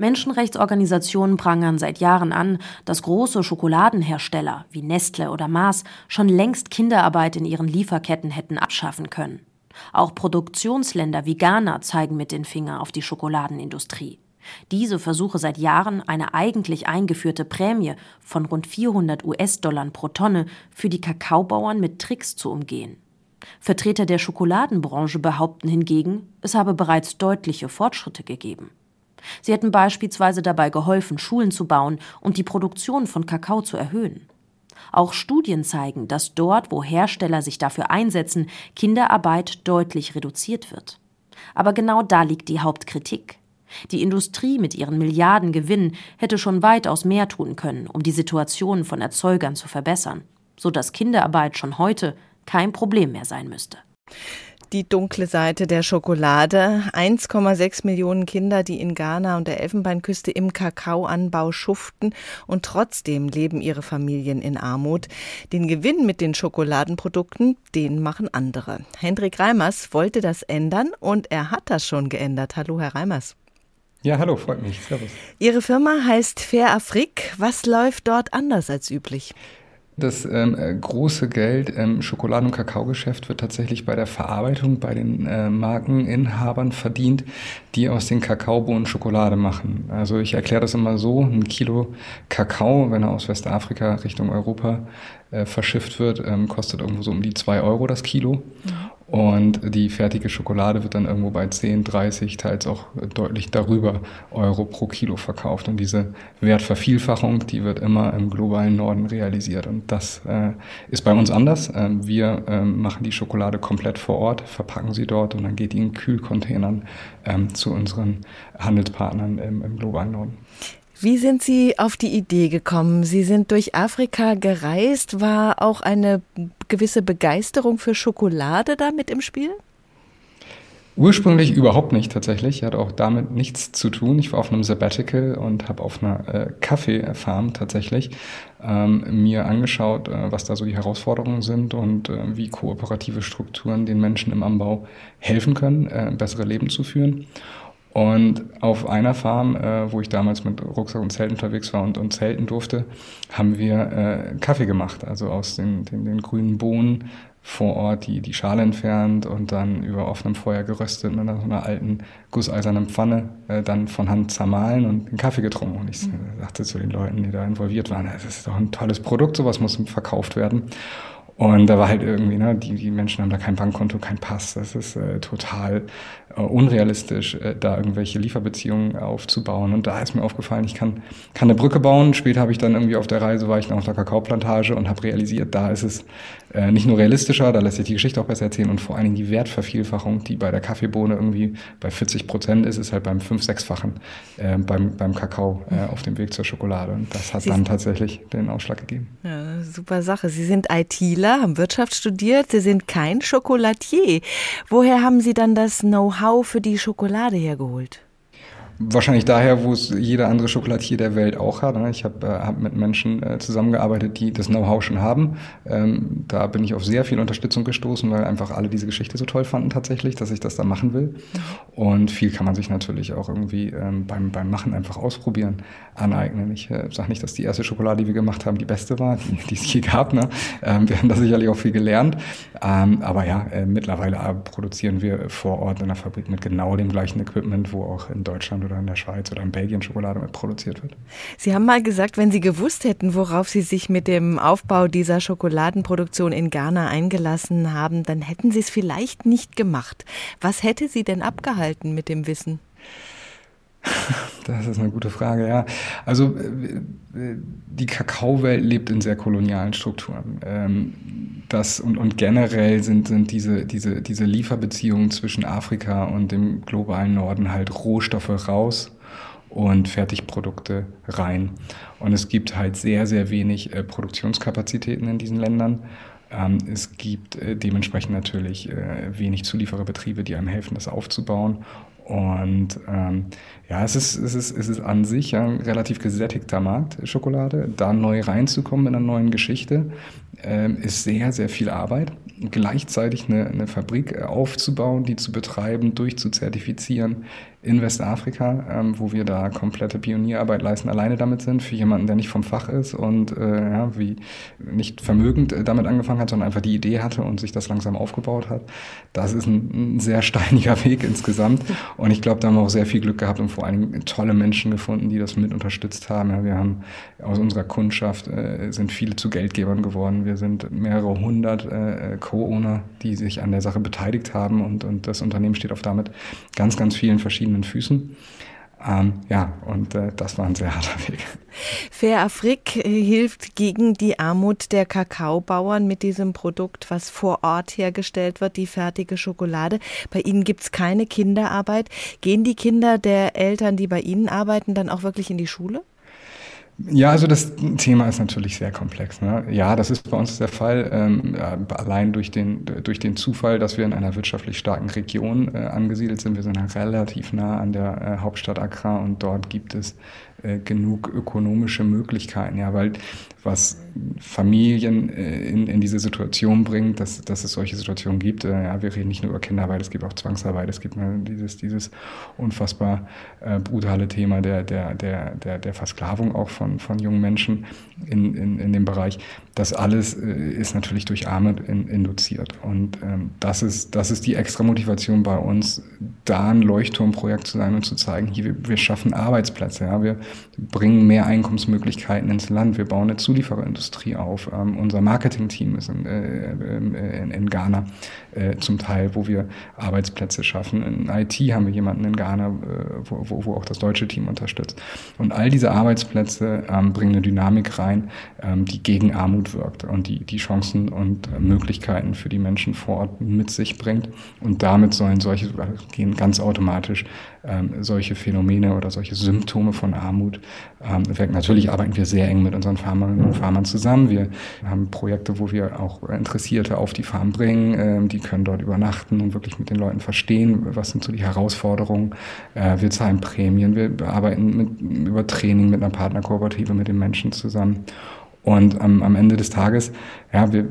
Menschenrechtsorganisationen prangern seit Jahren an, dass große Schokoladenhersteller wie Nestle oder Mars schon längst Kinderarbeit in ihren Lieferketten hätten abschaffen können. Auch Produktionsländer wie Ghana zeigen mit den Finger auf die Schokoladenindustrie. Diese versuche seit Jahren eine eigentlich eingeführte Prämie von rund 400 US-Dollar pro Tonne für die Kakaobauern mit Tricks zu umgehen. Vertreter der Schokoladenbranche behaupten hingegen, es habe bereits deutliche Fortschritte gegeben. Sie hätten beispielsweise dabei geholfen, Schulen zu bauen und die Produktion von Kakao zu erhöhen. Auch Studien zeigen, dass dort, wo Hersteller sich dafür einsetzen, Kinderarbeit deutlich reduziert wird. Aber genau da liegt die Hauptkritik. Die Industrie mit ihren Milliarden Gewinnen hätte schon weitaus mehr tun können, um die Situation von Erzeugern zu verbessern, so dass Kinderarbeit schon heute kein Problem mehr sein müsste die dunkle Seite der Schokolade. 1,6 Millionen Kinder, die in Ghana und der Elfenbeinküste im Kakaoanbau schuften und trotzdem leben ihre Familien in Armut. Den Gewinn mit den Schokoladenprodukten, den machen andere. Hendrik Reimers wollte das ändern und er hat das schon geändert. Hallo, Herr Reimers. Ja, hallo, freut mich. Servus. Ihre Firma heißt Fair Afrik. Was läuft dort anders als üblich? Das ähm, äh, große Geld im Schokoladen- und Kakaogeschäft wird tatsächlich bei der Verarbeitung bei den äh, Markeninhabern verdient, die aus den Kakaobohnen Schokolade machen. Also ich erkläre das immer so, ein Kilo Kakao, wenn er aus Westafrika Richtung Europa äh, verschifft wird, ähm, kostet irgendwo so um die zwei Euro das Kilo. Und die fertige Schokolade wird dann irgendwo bei 10, 30, teils auch deutlich darüber Euro pro Kilo verkauft. Und diese Wertvervielfachung, die wird immer im globalen Norden realisiert. Und das äh, ist bei uns anders. Ähm, wir ähm, machen die Schokolade komplett vor Ort, verpacken sie dort und dann geht die in Kühlcontainern ähm, zu unseren Handelspartnern im, im globalen Norden. Wie sind Sie auf die Idee gekommen? Sie sind durch Afrika gereist. War auch eine gewisse Begeisterung für Schokolade da mit im Spiel? Ursprünglich überhaupt nicht tatsächlich. Hat auch damit nichts zu tun. Ich war auf einem Sabbatical und habe auf einer äh, Kaffeefarm tatsächlich ähm, mir angeschaut, äh, was da so die Herausforderungen sind und äh, wie kooperative Strukturen den Menschen im Anbau helfen können, äh, bessere Leben zu führen. Und auf einer Farm, äh, wo ich damals mit Rucksack und Zelt unterwegs war und, und zelten durfte, haben wir äh, Kaffee gemacht. Also aus den, den, den grünen Bohnen vor Ort die, die Schale entfernt und dann über offenem Feuer geröstet mit so einer alten gusseisernen Pfanne äh, dann von Hand zermahlen und einen Kaffee getrunken. Und ich sagte zu den Leuten, die da involviert waren, das ist doch ein tolles Produkt, sowas muss verkauft werden. Und da war halt irgendwie, ne, die, die Menschen haben da kein Bankkonto, kein Pass. Das ist äh, total äh, unrealistisch, äh, da irgendwelche Lieferbeziehungen aufzubauen. Und da ist mir aufgefallen, ich kann, kann eine Brücke bauen. Später habe ich dann irgendwie auf der Reise, war ich noch auf der Kakaoplantage und habe realisiert, da ist es äh, nicht nur realistischer, da lässt sich die Geschichte auch besser erzählen und vor allen Dingen die Wertvervielfachung, die bei der Kaffeebohne irgendwie bei 40 Prozent ist, ist halt beim fünf-, sechsfachen äh, beim, beim Kakao äh, auf dem Weg zur Schokolade. Und das hat Sie dann tatsächlich den Ausschlag gegeben. Ja, super Sache. Sie sind ITler, haben Wirtschaft studiert, Sie sind kein Schokolatier. Woher haben Sie dann das Know-how für die Schokolade hergeholt? Wahrscheinlich daher, wo es jeder andere Schokolatier der Welt auch hat. Ne? Ich habe äh, hab mit Menschen äh, zusammengearbeitet, die das Know-how schon haben. Ähm, da bin ich auf sehr viel Unterstützung gestoßen, weil einfach alle diese Geschichte so toll fanden tatsächlich, dass ich das da machen will. Und viel kann man sich natürlich auch irgendwie ähm, beim, beim Machen einfach ausprobieren, aneignen. Ich äh, sage nicht, dass die erste Schokolade, die wir gemacht haben, die beste war, die, die es je gab. Ne? Ähm, wir haben da sicherlich auch viel gelernt. Ähm, aber ja, äh, mittlerweile produzieren wir vor Ort in der Fabrik mit genau dem gleichen Equipment, wo auch in Deutschland oder in der Schweiz oder in Belgien Schokolade mit produziert wird. Sie haben mal gesagt, wenn Sie gewusst hätten, worauf Sie sich mit dem Aufbau dieser Schokoladenproduktion in Ghana eingelassen haben, dann hätten Sie es vielleicht nicht gemacht. Was hätte Sie denn abgehalten mit dem Wissen? (laughs) Das ist eine gute Frage, ja. Also äh, die Kakaowelt lebt in sehr kolonialen Strukturen. Ähm, das und, und generell sind, sind diese, diese, diese Lieferbeziehungen zwischen Afrika und dem globalen Norden halt Rohstoffe raus und Fertigprodukte rein. Und es gibt halt sehr, sehr wenig äh, Produktionskapazitäten in diesen Ländern. Ähm, es gibt äh, dementsprechend natürlich wenig Zuliefererbetriebe, die einem helfen, das aufzubauen. Und ähm, ja, es ist, es, ist, es ist an sich ein relativ gesättigter Markt, Schokolade. Da neu reinzukommen in einer neuen Geschichte, ähm, ist sehr, sehr viel Arbeit. Gleichzeitig eine, eine Fabrik aufzubauen, die zu betreiben, durchzuzertifizieren, in Westafrika, ähm, wo wir da komplette Pionierarbeit leisten, alleine damit sind, für jemanden, der nicht vom Fach ist und äh, ja, wie nicht vermögend äh, damit angefangen hat, sondern einfach die Idee hatte und sich das langsam aufgebaut hat. Das ist ein, ein sehr (laughs) steiniger Weg insgesamt. Und ich glaube, da haben wir auch sehr viel Glück gehabt und vor Dingen tolle Menschen gefunden, die das mit unterstützt haben. Ja, wir haben aus unserer Kundschaft äh, sind viele zu Geldgebern geworden. Wir sind mehrere hundert äh, Co-Owner, die sich an der Sache beteiligt haben und, und das Unternehmen steht auf damit ganz, ganz vielen verschiedenen eigenen Füßen. Ähm, ja, und äh, das war ein sehr harter Weg. Fair Afrik äh, hilft gegen die Armut der Kakaobauern mit diesem Produkt, was vor Ort hergestellt wird, die fertige Schokolade. Bei Ihnen gibt es keine Kinderarbeit. Gehen die Kinder der Eltern, die bei Ihnen arbeiten, dann auch wirklich in die Schule? Ja, also das Thema ist natürlich sehr komplex. Ne? Ja, das ist bei uns der Fall. Ähm, allein durch den, durch den Zufall, dass wir in einer wirtschaftlich starken Region äh, angesiedelt sind. Wir sind halt relativ nah an der äh, Hauptstadt Accra und dort gibt es äh, genug ökonomische Möglichkeiten, ja, weil was Familien äh, in, in diese Situation bringt, dass, dass es solche Situationen gibt. Äh, ja, wir reden nicht nur über Kinderarbeit, es gibt auch Zwangsarbeit, es gibt ne, dieses, dieses unfassbar äh, brutale Thema der, der, der, der, der Versklavung auch von, von jungen Menschen in, in, in dem Bereich. Das alles ist natürlich durch Armut in, induziert. Und ähm, das, ist, das ist die extra Motivation bei uns, da ein Leuchtturmprojekt zu sein und zu zeigen, hier, wir, wir schaffen Arbeitsplätze, ja, wir bringen mehr Einkommensmöglichkeiten ins Land, wir bauen eine Zuliefererindustrie auf. Ähm, unser Marketingteam ist in, äh, in, in Ghana äh, zum Teil, wo wir Arbeitsplätze schaffen. In IT haben wir jemanden in Ghana, äh, wo, wo, wo auch das deutsche Team unterstützt. Und all diese Arbeitsplätze ähm, bringen eine Dynamik rein, ähm, die gegen Armut wirkt und die, die Chancen und äh, Möglichkeiten für die Menschen vor Ort mit sich bringt. Und damit sollen solche, gehen ganz automatisch ähm, solche Phänomene oder solche Symptome von Armut ähm, wirken. Natürlich arbeiten wir sehr eng mit unseren Farmerinnen und Farmern zusammen. Wir haben Projekte, wo wir auch Interessierte auf die Farm bringen. Ähm, die können dort übernachten und wirklich mit den Leuten verstehen, was sind so die Herausforderungen. Äh, wir zahlen Prämien, wir arbeiten mit, über Training mit einer Partnerkooperative mit den Menschen zusammen. Und am, am Ende des Tages, ja, wir,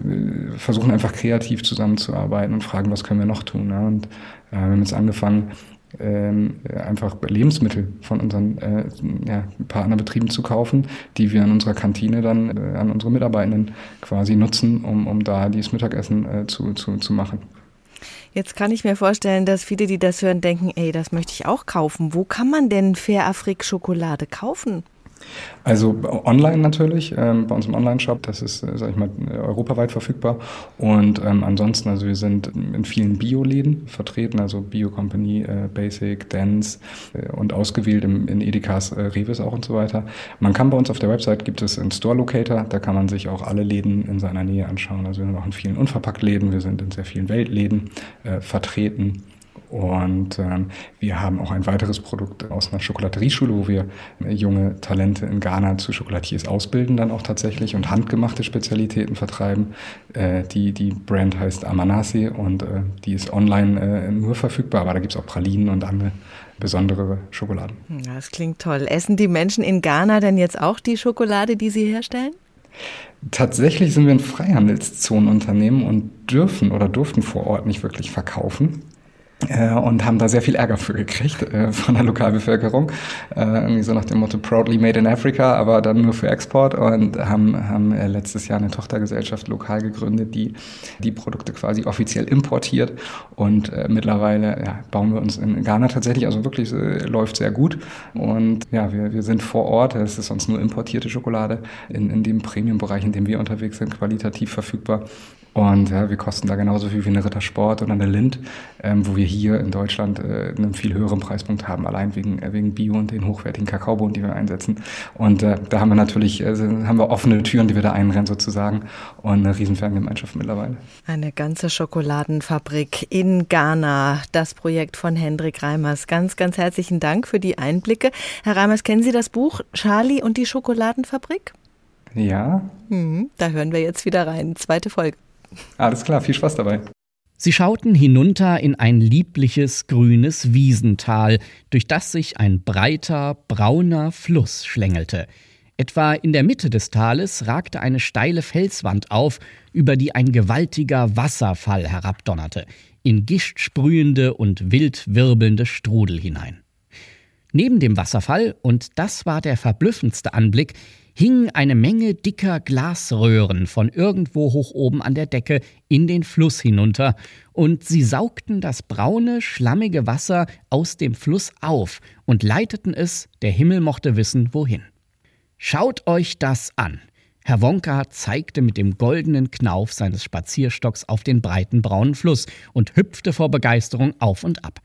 versuchen einfach kreativ zusammenzuarbeiten und fragen, was können wir noch tun. Ja? Und äh, wir haben jetzt angefangen, ähm, einfach Lebensmittel von unseren äh, ja, Partnerbetrieben zu kaufen, die wir in unserer Kantine dann äh, an unsere Mitarbeitenden quasi nutzen, um, um da dieses Mittagessen äh, zu, zu, zu machen. Jetzt kann ich mir vorstellen, dass viele, die das hören, denken, ey, das möchte ich auch kaufen. Wo kann man denn Fair Afrik Schokolade kaufen? Also online natürlich, ähm, bei uns im Online-Shop, das ist, äh, sag ich mal, europaweit verfügbar. Und ähm, ansonsten, also wir sind in vielen Bio-Läden vertreten, also Bio-Company, äh, Basic, Dance äh, und ausgewählt im, in Edekas, äh, Revis auch und so weiter. Man kann bei uns auf der Website, gibt es einen Store-Locator, da kann man sich auch alle Läden in seiner Nähe anschauen. Also wir sind auch in vielen Unverpackt-Läden, wir sind in sehr vielen Weltläden äh, vertreten. Und ähm, wir haben auch ein weiteres Produkt aus einer Schokolaterieschule, wo wir junge Talente in Ghana zu Schokolatiers ausbilden dann auch tatsächlich und handgemachte Spezialitäten vertreiben. Äh, die, die Brand heißt Amanasi und äh, die ist online äh, nur verfügbar, aber da gibt es auch Pralinen und andere besondere Schokoladen. Das klingt toll. Essen die Menschen in Ghana denn jetzt auch die Schokolade, die sie herstellen? Tatsächlich sind wir ein Freihandelszonenunternehmen und dürfen oder durften vor Ort nicht wirklich verkaufen. Äh, und haben da sehr viel Ärger für gekriegt äh, von der Lokalbevölkerung. Äh, irgendwie so nach dem Motto Proudly Made in Africa, aber dann nur für Export. Und haben, haben äh, letztes Jahr eine Tochtergesellschaft lokal gegründet, die die Produkte quasi offiziell importiert. Und äh, mittlerweile ja, bauen wir uns in Ghana tatsächlich, also wirklich äh, läuft sehr gut. Und ja, wir, wir sind vor Ort, es ist sonst nur importierte Schokolade in, in dem Premium-Bereich, in dem wir unterwegs sind, qualitativ verfügbar und ja, wir kosten da genauso viel wie eine Rittersport oder eine Lind, ähm, wo wir hier in Deutschland äh, einen viel höheren Preispunkt haben, allein wegen, äh, wegen Bio und den hochwertigen Kakaobohnen, die wir einsetzen. Und äh, da haben wir natürlich, äh, haben wir offene Türen, die wir da einrennen sozusagen und eine riesen Fangemeinschaft mittlerweile. Eine ganze Schokoladenfabrik in Ghana, das Projekt von Hendrik Reimers. Ganz, ganz herzlichen Dank für die Einblicke. Herr Reimers, kennen Sie das Buch Charlie und die Schokoladenfabrik? Ja. Mhm, da hören wir jetzt wieder rein. Zweite Folge. Alles klar, viel Spaß dabei. Sie schauten hinunter in ein liebliches grünes Wiesental, durch das sich ein breiter, brauner Fluss schlängelte. Etwa in der Mitte des Tales ragte eine steile Felswand auf, über die ein gewaltiger Wasserfall herabdonnerte, in gishtsprühende und wild wirbelnde Strudel hinein. Neben dem Wasserfall, und das war der verblüffendste Anblick, hing eine Menge dicker Glasröhren von irgendwo hoch oben an der Decke in den Fluss hinunter, und sie saugten das braune, schlammige Wasser aus dem Fluss auf und leiteten es, der Himmel mochte wissen, wohin. Schaut euch das an. Herr Wonka zeigte mit dem goldenen Knauf seines Spazierstocks auf den breiten braunen Fluss und hüpfte vor Begeisterung auf und ab.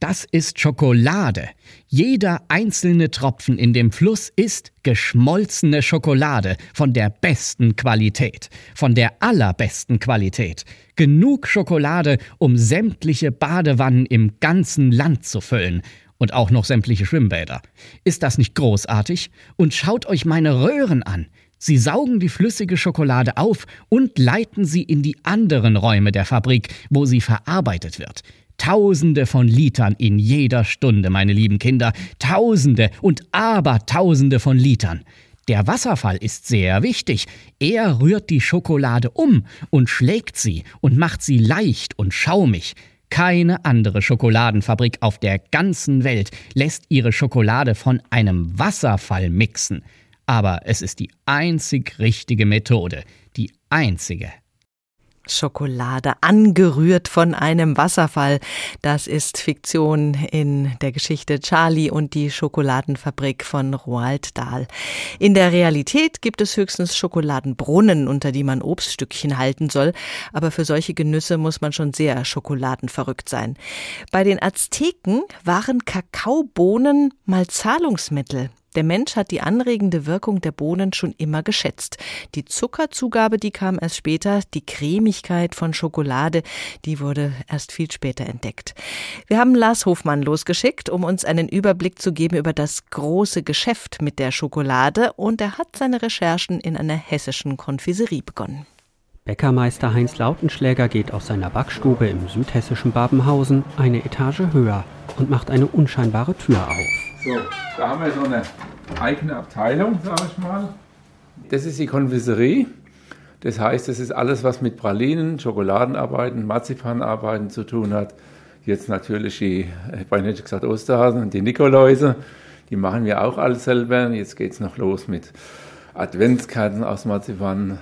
Das ist Schokolade. Jeder einzelne Tropfen in dem Fluss ist geschmolzene Schokolade von der besten Qualität, von der allerbesten Qualität. Genug Schokolade, um sämtliche Badewannen im ganzen Land zu füllen. Und auch noch sämtliche Schwimmbäder. Ist das nicht großartig? Und schaut euch meine Röhren an. Sie saugen die flüssige Schokolade auf und leiten sie in die anderen Räume der Fabrik, wo sie verarbeitet wird. Tausende von Litern in jeder Stunde, meine lieben Kinder. Tausende und Abertausende von Litern. Der Wasserfall ist sehr wichtig. Er rührt die Schokolade um und schlägt sie und macht sie leicht und schaumig. Keine andere Schokoladenfabrik auf der ganzen Welt lässt ihre Schokolade von einem Wasserfall mixen. Aber es ist die einzig richtige Methode, die einzige. Schokolade angerührt von einem Wasserfall. Das ist Fiktion in der Geschichte Charlie und die Schokoladenfabrik von Roald Dahl. In der Realität gibt es höchstens Schokoladenbrunnen, unter die man Obststückchen halten soll, aber für solche Genüsse muss man schon sehr schokoladenverrückt sein. Bei den Azteken waren Kakaobohnen mal Zahlungsmittel. Der Mensch hat die anregende Wirkung der Bohnen schon immer geschätzt. Die Zuckerzugabe, die kam erst später, die Cremigkeit von Schokolade, die wurde erst viel später entdeckt. Wir haben Lars Hofmann losgeschickt, um uns einen Überblick zu geben über das große Geschäft mit der Schokolade und er hat seine Recherchen in einer hessischen Konfiserie begonnen. Bäckermeister Heinz Lautenschläger geht aus seiner Backstube im südhessischen Babenhausen eine Etage höher und macht eine unscheinbare Tür auf. So, da haben wir so eine eigene Abteilung, sage ich mal. Das ist die Konfiserie. Das heißt, das ist alles, was mit Pralinen, Schokoladenarbeiten, Marzipanarbeiten zu tun hat. Jetzt natürlich die, ich habe nicht gesagt Osterhasen und die Nikoläuse, die machen wir auch alle selber. Jetzt geht es noch los mit Adventskarten aus Marzipan,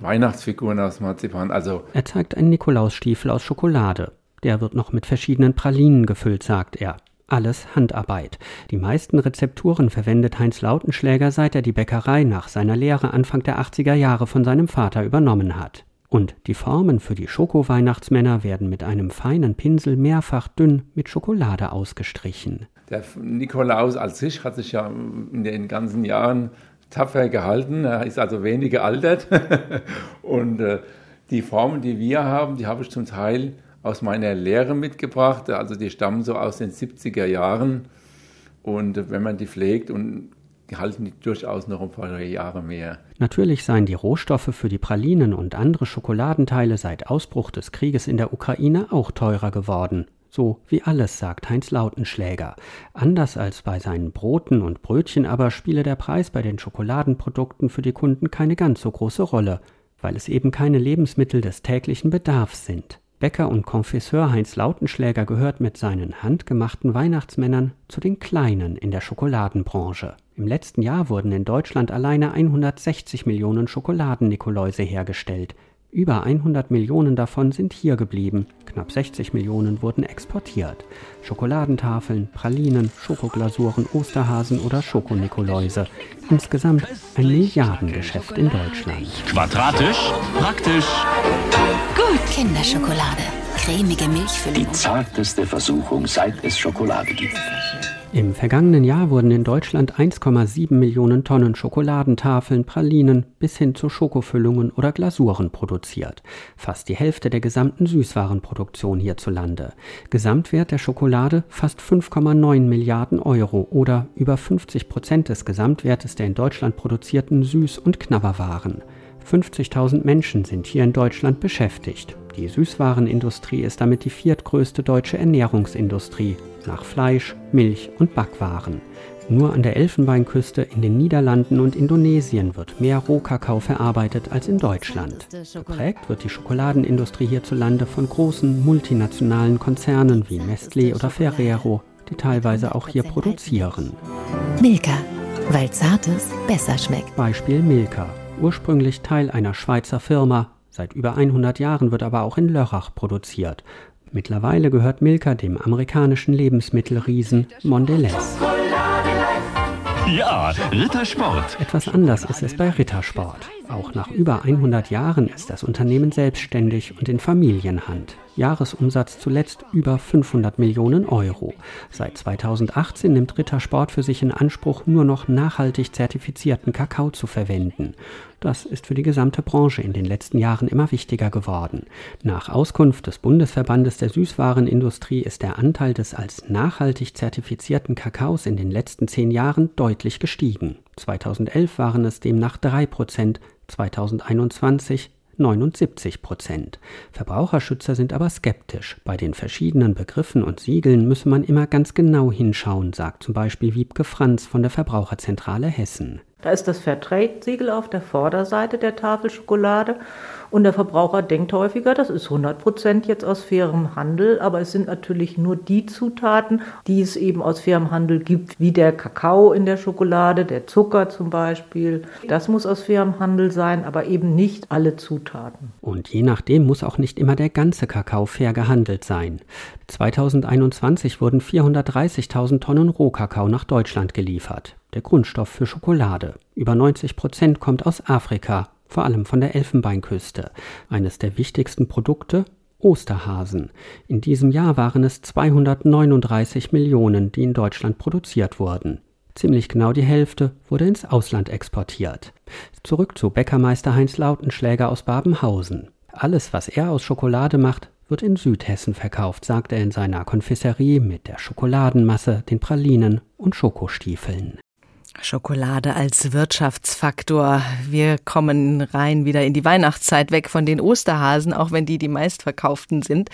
Weihnachtsfiguren aus Marzipan. Also er zeigt einen Nikolausstiefel aus Schokolade. Der wird noch mit verschiedenen Pralinen gefüllt, sagt er. Alles Handarbeit. Die meisten Rezepturen verwendet Heinz Lautenschläger, seit er die Bäckerei nach seiner Lehre Anfang der 80er Jahre von seinem Vater übernommen hat. Und die Formen für die Schoko-Weihnachtsmänner werden mit einem feinen Pinsel mehrfach dünn mit Schokolade ausgestrichen. Der Nikolaus als sich hat sich ja in den ganzen Jahren tapfer gehalten. Er ist also wenig gealtert. (laughs) Und äh, die Formen, die wir haben, die habe ich zum Teil aus meiner Lehre mitgebracht. Also die stammen so aus den 70er Jahren. Und wenn man die pflegt und halten die durchaus noch ein paar Jahre mehr. Natürlich seien die Rohstoffe für die Pralinen und andere Schokoladenteile seit Ausbruch des Krieges in der Ukraine auch teurer geworden. So wie alles, sagt Heinz Lautenschläger. Anders als bei seinen Broten und Brötchen aber spiele der Preis bei den Schokoladenprodukten für die Kunden keine ganz so große Rolle, weil es eben keine Lebensmittel des täglichen Bedarfs sind. Bäcker und Konfesseur Heinz Lautenschläger gehört mit seinen handgemachten Weihnachtsmännern zu den Kleinen in der Schokoladenbranche. Im letzten Jahr wurden in Deutschland alleine 160 Millionen Schokoladen-Nikoläuse hergestellt. Über 100 Millionen davon sind hier geblieben, knapp 60 Millionen wurden exportiert. Schokoladentafeln, Pralinen, Schokoglasuren, Osterhasen oder Schokonikoläuse. Insgesamt ein Milliardengeschäft in Deutschland. Quadratisch, praktisch. Kinderschokolade. Cremige Milchfüllung. Die zarteste Versuchung, seit es Schokolade gibt. Im vergangenen Jahr wurden in Deutschland 1,7 Millionen Tonnen Schokoladentafeln, Pralinen bis hin zu Schokofüllungen oder Glasuren produziert. Fast die Hälfte der gesamten Süßwarenproduktion hierzulande. Gesamtwert der Schokolade fast 5,9 Milliarden Euro oder über 50 Prozent des Gesamtwertes der in Deutschland produzierten Süß- und Knabberwaren. 50.000 Menschen sind hier in Deutschland beschäftigt. Die Süßwarenindustrie ist damit die viertgrößte deutsche Ernährungsindustrie nach Fleisch, Milch und Backwaren. Nur an der Elfenbeinküste in den Niederlanden und Indonesien wird mehr Rohkakao verarbeitet als in Deutschland. Geprägt wird die Schokoladenindustrie hierzulande von großen multinationalen Konzernen wie Nestlé oder Ferrero, die teilweise auch hier produzieren. Milka, weil Zartes besser schmeckt. Beispiel Milka, ursprünglich Teil einer Schweizer Firma, seit über 100 Jahren wird aber auch in Lörrach produziert. Mittlerweile gehört Milka dem amerikanischen Lebensmittelriesen Mondelez. Ja, Rittersport. Etwas anders ist es bei Rittersport. Auch nach über 100 Jahren ist das Unternehmen selbstständig und in Familienhand. Jahresumsatz zuletzt über 500 Millionen Euro. Seit 2018 nimmt Rittersport für sich in Anspruch, nur noch nachhaltig zertifizierten Kakao zu verwenden. Das ist für die gesamte Branche in den letzten Jahren immer wichtiger geworden. Nach Auskunft des Bundesverbandes der Süßwarenindustrie ist der Anteil des als nachhaltig zertifizierten Kakaos in den letzten zehn Jahren deutlich gestiegen. 2011 waren es demnach 3 Prozent, 2021 79 Prozent. Verbraucherschützer sind aber skeptisch. Bei den verschiedenen Begriffen und Siegeln müsse man immer ganz genau hinschauen, sagt zum Beispiel Wiebke Franz von der Verbraucherzentrale Hessen. Da ist das Fairtrade-Siegel auf der Vorderseite der Tafel Schokolade und der Verbraucher denkt häufiger, das ist 100 Prozent jetzt aus fairem Handel, aber es sind natürlich nur die Zutaten, die es eben aus fairem Handel gibt, wie der Kakao in der Schokolade, der Zucker zum Beispiel. Das muss aus fairem Handel sein, aber eben nicht alle Zutaten. Und je nachdem muss auch nicht immer der ganze Kakao fair gehandelt sein. 2021 wurden 430.000 Tonnen Rohkakao nach Deutschland geliefert der Grundstoff für Schokolade. Über 90 Prozent kommt aus Afrika, vor allem von der Elfenbeinküste. Eines der wichtigsten Produkte Osterhasen. In diesem Jahr waren es 239 Millionen, die in Deutschland produziert wurden. Ziemlich genau die Hälfte wurde ins Ausland exportiert. Zurück zu Bäckermeister Heinz Lautenschläger aus Babenhausen. Alles, was er aus Schokolade macht, wird in Südhessen verkauft, sagt er in seiner Konfisserie mit der Schokoladenmasse, den Pralinen und Schokostiefeln. Schokolade als Wirtschaftsfaktor. Wir kommen rein wieder in die Weihnachtszeit weg von den Osterhasen, auch wenn die die meistverkauften sind.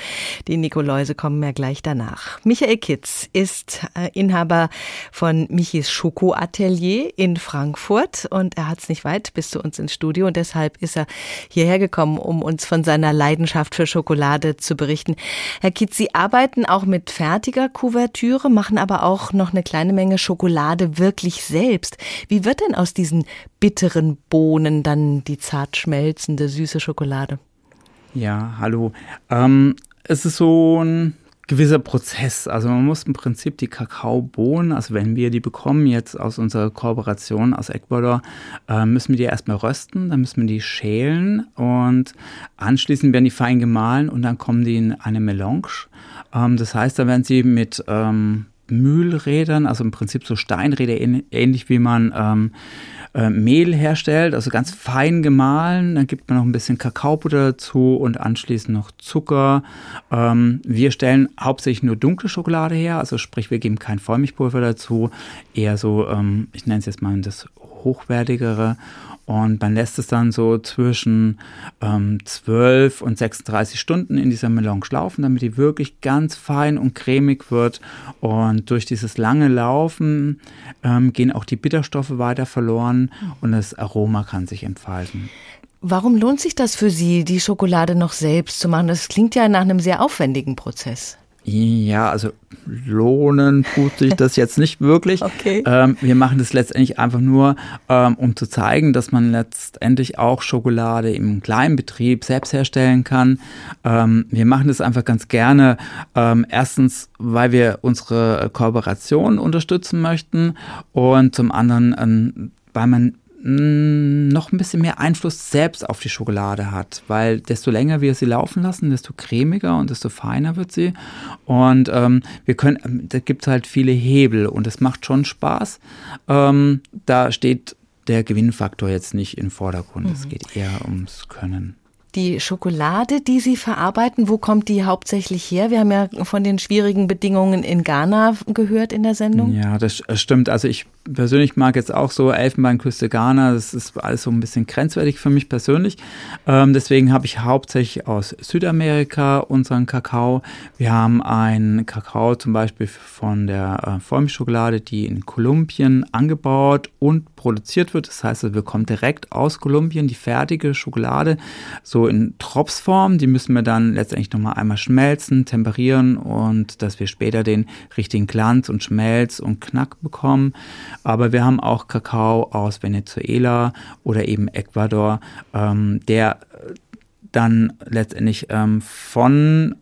Die Nikoläuse kommen ja gleich danach. Michael Kitz ist äh, Inhaber von Michis Schokoatelier in Frankfurt und er hat es nicht weit bis zu uns ins Studio und deshalb ist er hierher gekommen, um uns von seiner Leidenschaft für Schokolade zu berichten. Herr Kitz, Sie arbeiten auch mit fertiger Kuvertüre, machen aber auch noch eine kleine Menge Schokolade wirklich selbst selbst. Wie wird denn aus diesen bitteren Bohnen dann die zart schmelzende, süße Schokolade? Ja, hallo. Ähm, es ist so ein gewisser Prozess. Also man muss im Prinzip die Kakaobohnen, also wenn wir die bekommen jetzt aus unserer Kooperation aus Ecuador, äh, müssen wir die erstmal rösten, dann müssen wir die schälen und anschließend werden die fein gemahlen und dann kommen die in eine Melange. Ähm, das heißt, da werden sie mit ähm, Mühlrädern, also im Prinzip so Steinräder, ähnlich wie man ähm, äh, Mehl herstellt, also ganz fein gemahlen. Dann gibt man noch ein bisschen Kakaobutter dazu und anschließend noch Zucker. Ähm, wir stellen hauptsächlich nur dunkle Schokolade her, also sprich, wir geben kein Vollmilchpulver dazu, eher so, ähm, ich nenne es jetzt mal das hochwertigere. Und man lässt es dann so zwischen ähm, 12 und 36 Stunden in dieser Melange laufen, damit die wirklich ganz fein und cremig wird. Und durch dieses lange Laufen ähm, gehen auch die Bitterstoffe weiter verloren und das Aroma kann sich entfalten. Warum lohnt sich das für Sie, die Schokolade noch selbst zu machen? Das klingt ja nach einem sehr aufwendigen Prozess. Ja, also lohnen tut sich das (laughs) jetzt nicht wirklich. Okay. Ähm, wir machen das letztendlich einfach nur, ähm, um zu zeigen, dass man letztendlich auch Schokolade im kleinen Betrieb selbst herstellen kann. Ähm, wir machen das einfach ganz gerne. Ähm, erstens, weil wir unsere Kooperation unterstützen möchten und zum anderen, ähm, weil man noch ein bisschen mehr Einfluss selbst auf die Schokolade hat, weil desto länger wir sie laufen lassen, desto cremiger und desto feiner wird sie. Und ähm, wir können, da gibt es halt viele Hebel und es macht schon Spaß. Ähm, da steht der Gewinnfaktor jetzt nicht im Vordergrund. Mhm. Es geht eher ums Können. Die Schokolade, die Sie verarbeiten, wo kommt die hauptsächlich her? Wir haben ja von den schwierigen Bedingungen in Ghana gehört in der Sendung. Ja, das stimmt. Also ich persönlich mag jetzt auch so Elfenbeinküste Ghana. Das ist alles so ein bisschen grenzwertig für mich persönlich. Ähm, deswegen habe ich hauptsächlich aus Südamerika unseren Kakao. Wir haben einen Kakao zum Beispiel von der äh, Vollmilchschokolade, die in Kolumbien angebaut und produziert wird. Das heißt, wir kommen direkt aus Kolumbien die fertige Schokolade so in Tropfsform. Die müssen wir dann letztendlich nochmal einmal schmelzen, temperieren und dass wir später den richtigen Glanz und Schmelz und Knack bekommen. Aber wir haben auch Kakao aus Venezuela oder eben Ecuador, ähm, der dann letztendlich ähm, von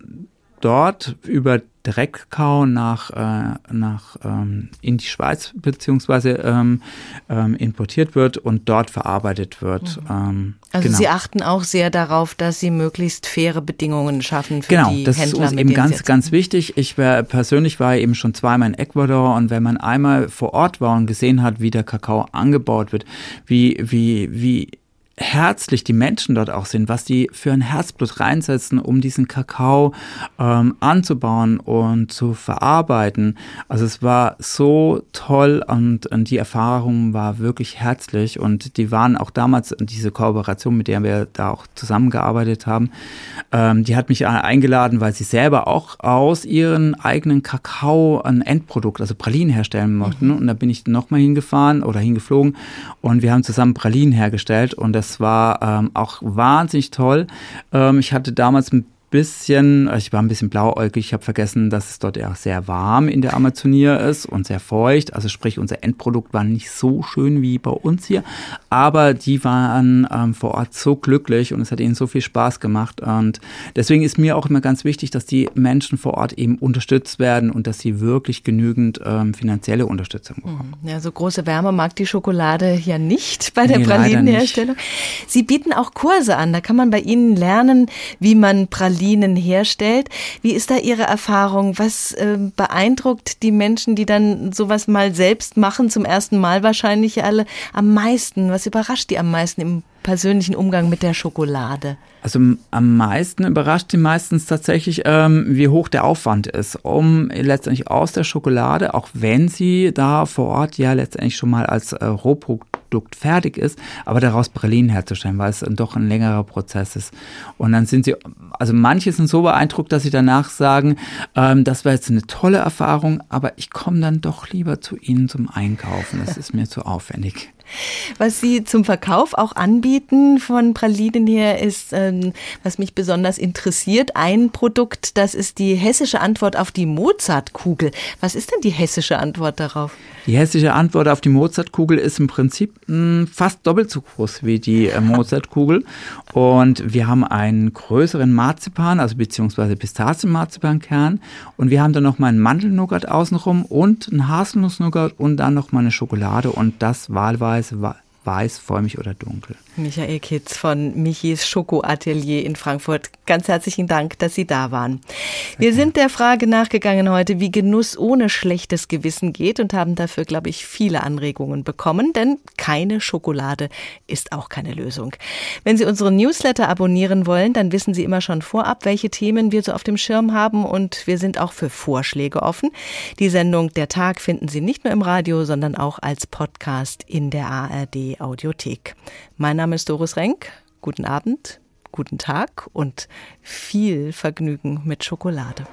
dort über Direktkakao nach, äh, nach ähm, in die Schweiz beziehungsweise ähm, ähm, importiert wird und dort verarbeitet wird. Mhm. Ähm, also genau. Sie achten auch sehr darauf, dass Sie möglichst faire Bedingungen schaffen für genau, die Händler. Genau, das ist uns eben ganz, ganz wichtig. Ich wär, persönlich war eben schon zweimal in Ecuador und wenn man einmal vor Ort war und gesehen hat, wie der Kakao angebaut wird, wie, wie, wie herzlich die Menschen dort auch sind, was die für ein Herzblut reinsetzen, um diesen Kakao ähm, anzubauen und zu verarbeiten. Also es war so toll und, und, die Erfahrung war wirklich herzlich und die waren auch damals, diese Kooperation, mit der wir da auch zusammengearbeitet haben, ähm, die hat mich eingeladen, weil sie selber auch aus ihren eigenen Kakao ein Endprodukt, also Pralinen herstellen möchten. Mhm. Und da bin ich nochmal hingefahren oder hingeflogen und wir haben zusammen Pralinen hergestellt und das das war ähm, auch wahnsinnig toll. Ähm, ich hatte damals ein bisschen, ich war ein bisschen blauäugig, ich habe vergessen, dass es dort ja sehr warm in der Amazonie ist und sehr feucht. Also sprich, unser Endprodukt war nicht so schön wie bei uns hier, aber die waren ähm, vor Ort so glücklich und es hat ihnen so viel Spaß gemacht. Und deswegen ist mir auch immer ganz wichtig, dass die Menschen vor Ort eben unterstützt werden und dass sie wirklich genügend ähm, finanzielle Unterstützung bekommen. Mhm. Ja, so große Wärme mag die Schokolade ja nicht bei der nee, Pralinenherstellung. Sie bieten auch Kurse an, da kann man bei Ihnen lernen, wie man Pralinen Pralinen herstellt. Wie ist da Ihre Erfahrung? Was äh, beeindruckt die Menschen, die dann sowas mal selbst machen, zum ersten Mal wahrscheinlich alle am meisten? Was überrascht die am meisten im persönlichen Umgang mit der Schokolade? Also am meisten überrascht sie meistens tatsächlich, ähm, wie hoch der Aufwand ist, um letztendlich aus der Schokolade, auch wenn sie da vor Ort ja letztendlich schon mal als äh, Rohprodukt fertig ist, aber daraus Pralinen herzustellen, weil es doch ein längerer Prozess ist. Und dann sind sie, also manche sind so beeindruckt, dass sie danach sagen, ähm, das war jetzt eine tolle Erfahrung, aber ich komme dann doch lieber zu Ihnen zum Einkaufen. Das ist mir zu aufwendig. Was Sie zum Verkauf auch anbieten von Pralinen her ist, ähm, was mich besonders interessiert, ein Produkt, das ist die hessische Antwort auf die Mozartkugel. Was ist denn die hessische Antwort darauf? Die hessische Antwort auf die Mozartkugel ist im Prinzip mh, hm, fast doppelt so groß wie die äh, Mozartkugel. Und wir haben einen größeren Marzipan, also beziehungsweise Pistazienmarzipankern. Und wir haben dann noch mal einen Mandelnougat außenrum und einen Haselnussnougat und dann noch mal eine Schokolade und das wahlweise weiß, fäumig oder dunkel. Michael Kitz von Michis Schokoatelier in Frankfurt. Ganz herzlichen Dank, dass Sie da waren. Wir sind der Frage nachgegangen heute, wie Genuss ohne schlechtes Gewissen geht und haben dafür, glaube ich, viele Anregungen bekommen, denn keine Schokolade ist auch keine Lösung. Wenn Sie unseren Newsletter abonnieren wollen, dann wissen Sie immer schon vorab, welche Themen wir so auf dem Schirm haben und wir sind auch für Vorschläge offen. Die Sendung Der Tag finden Sie nicht nur im Radio, sondern auch als Podcast in der ARD Audiothek. Mein Name ist Doris Renk. Guten Abend, guten Tag und viel Vergnügen mit Schokolade.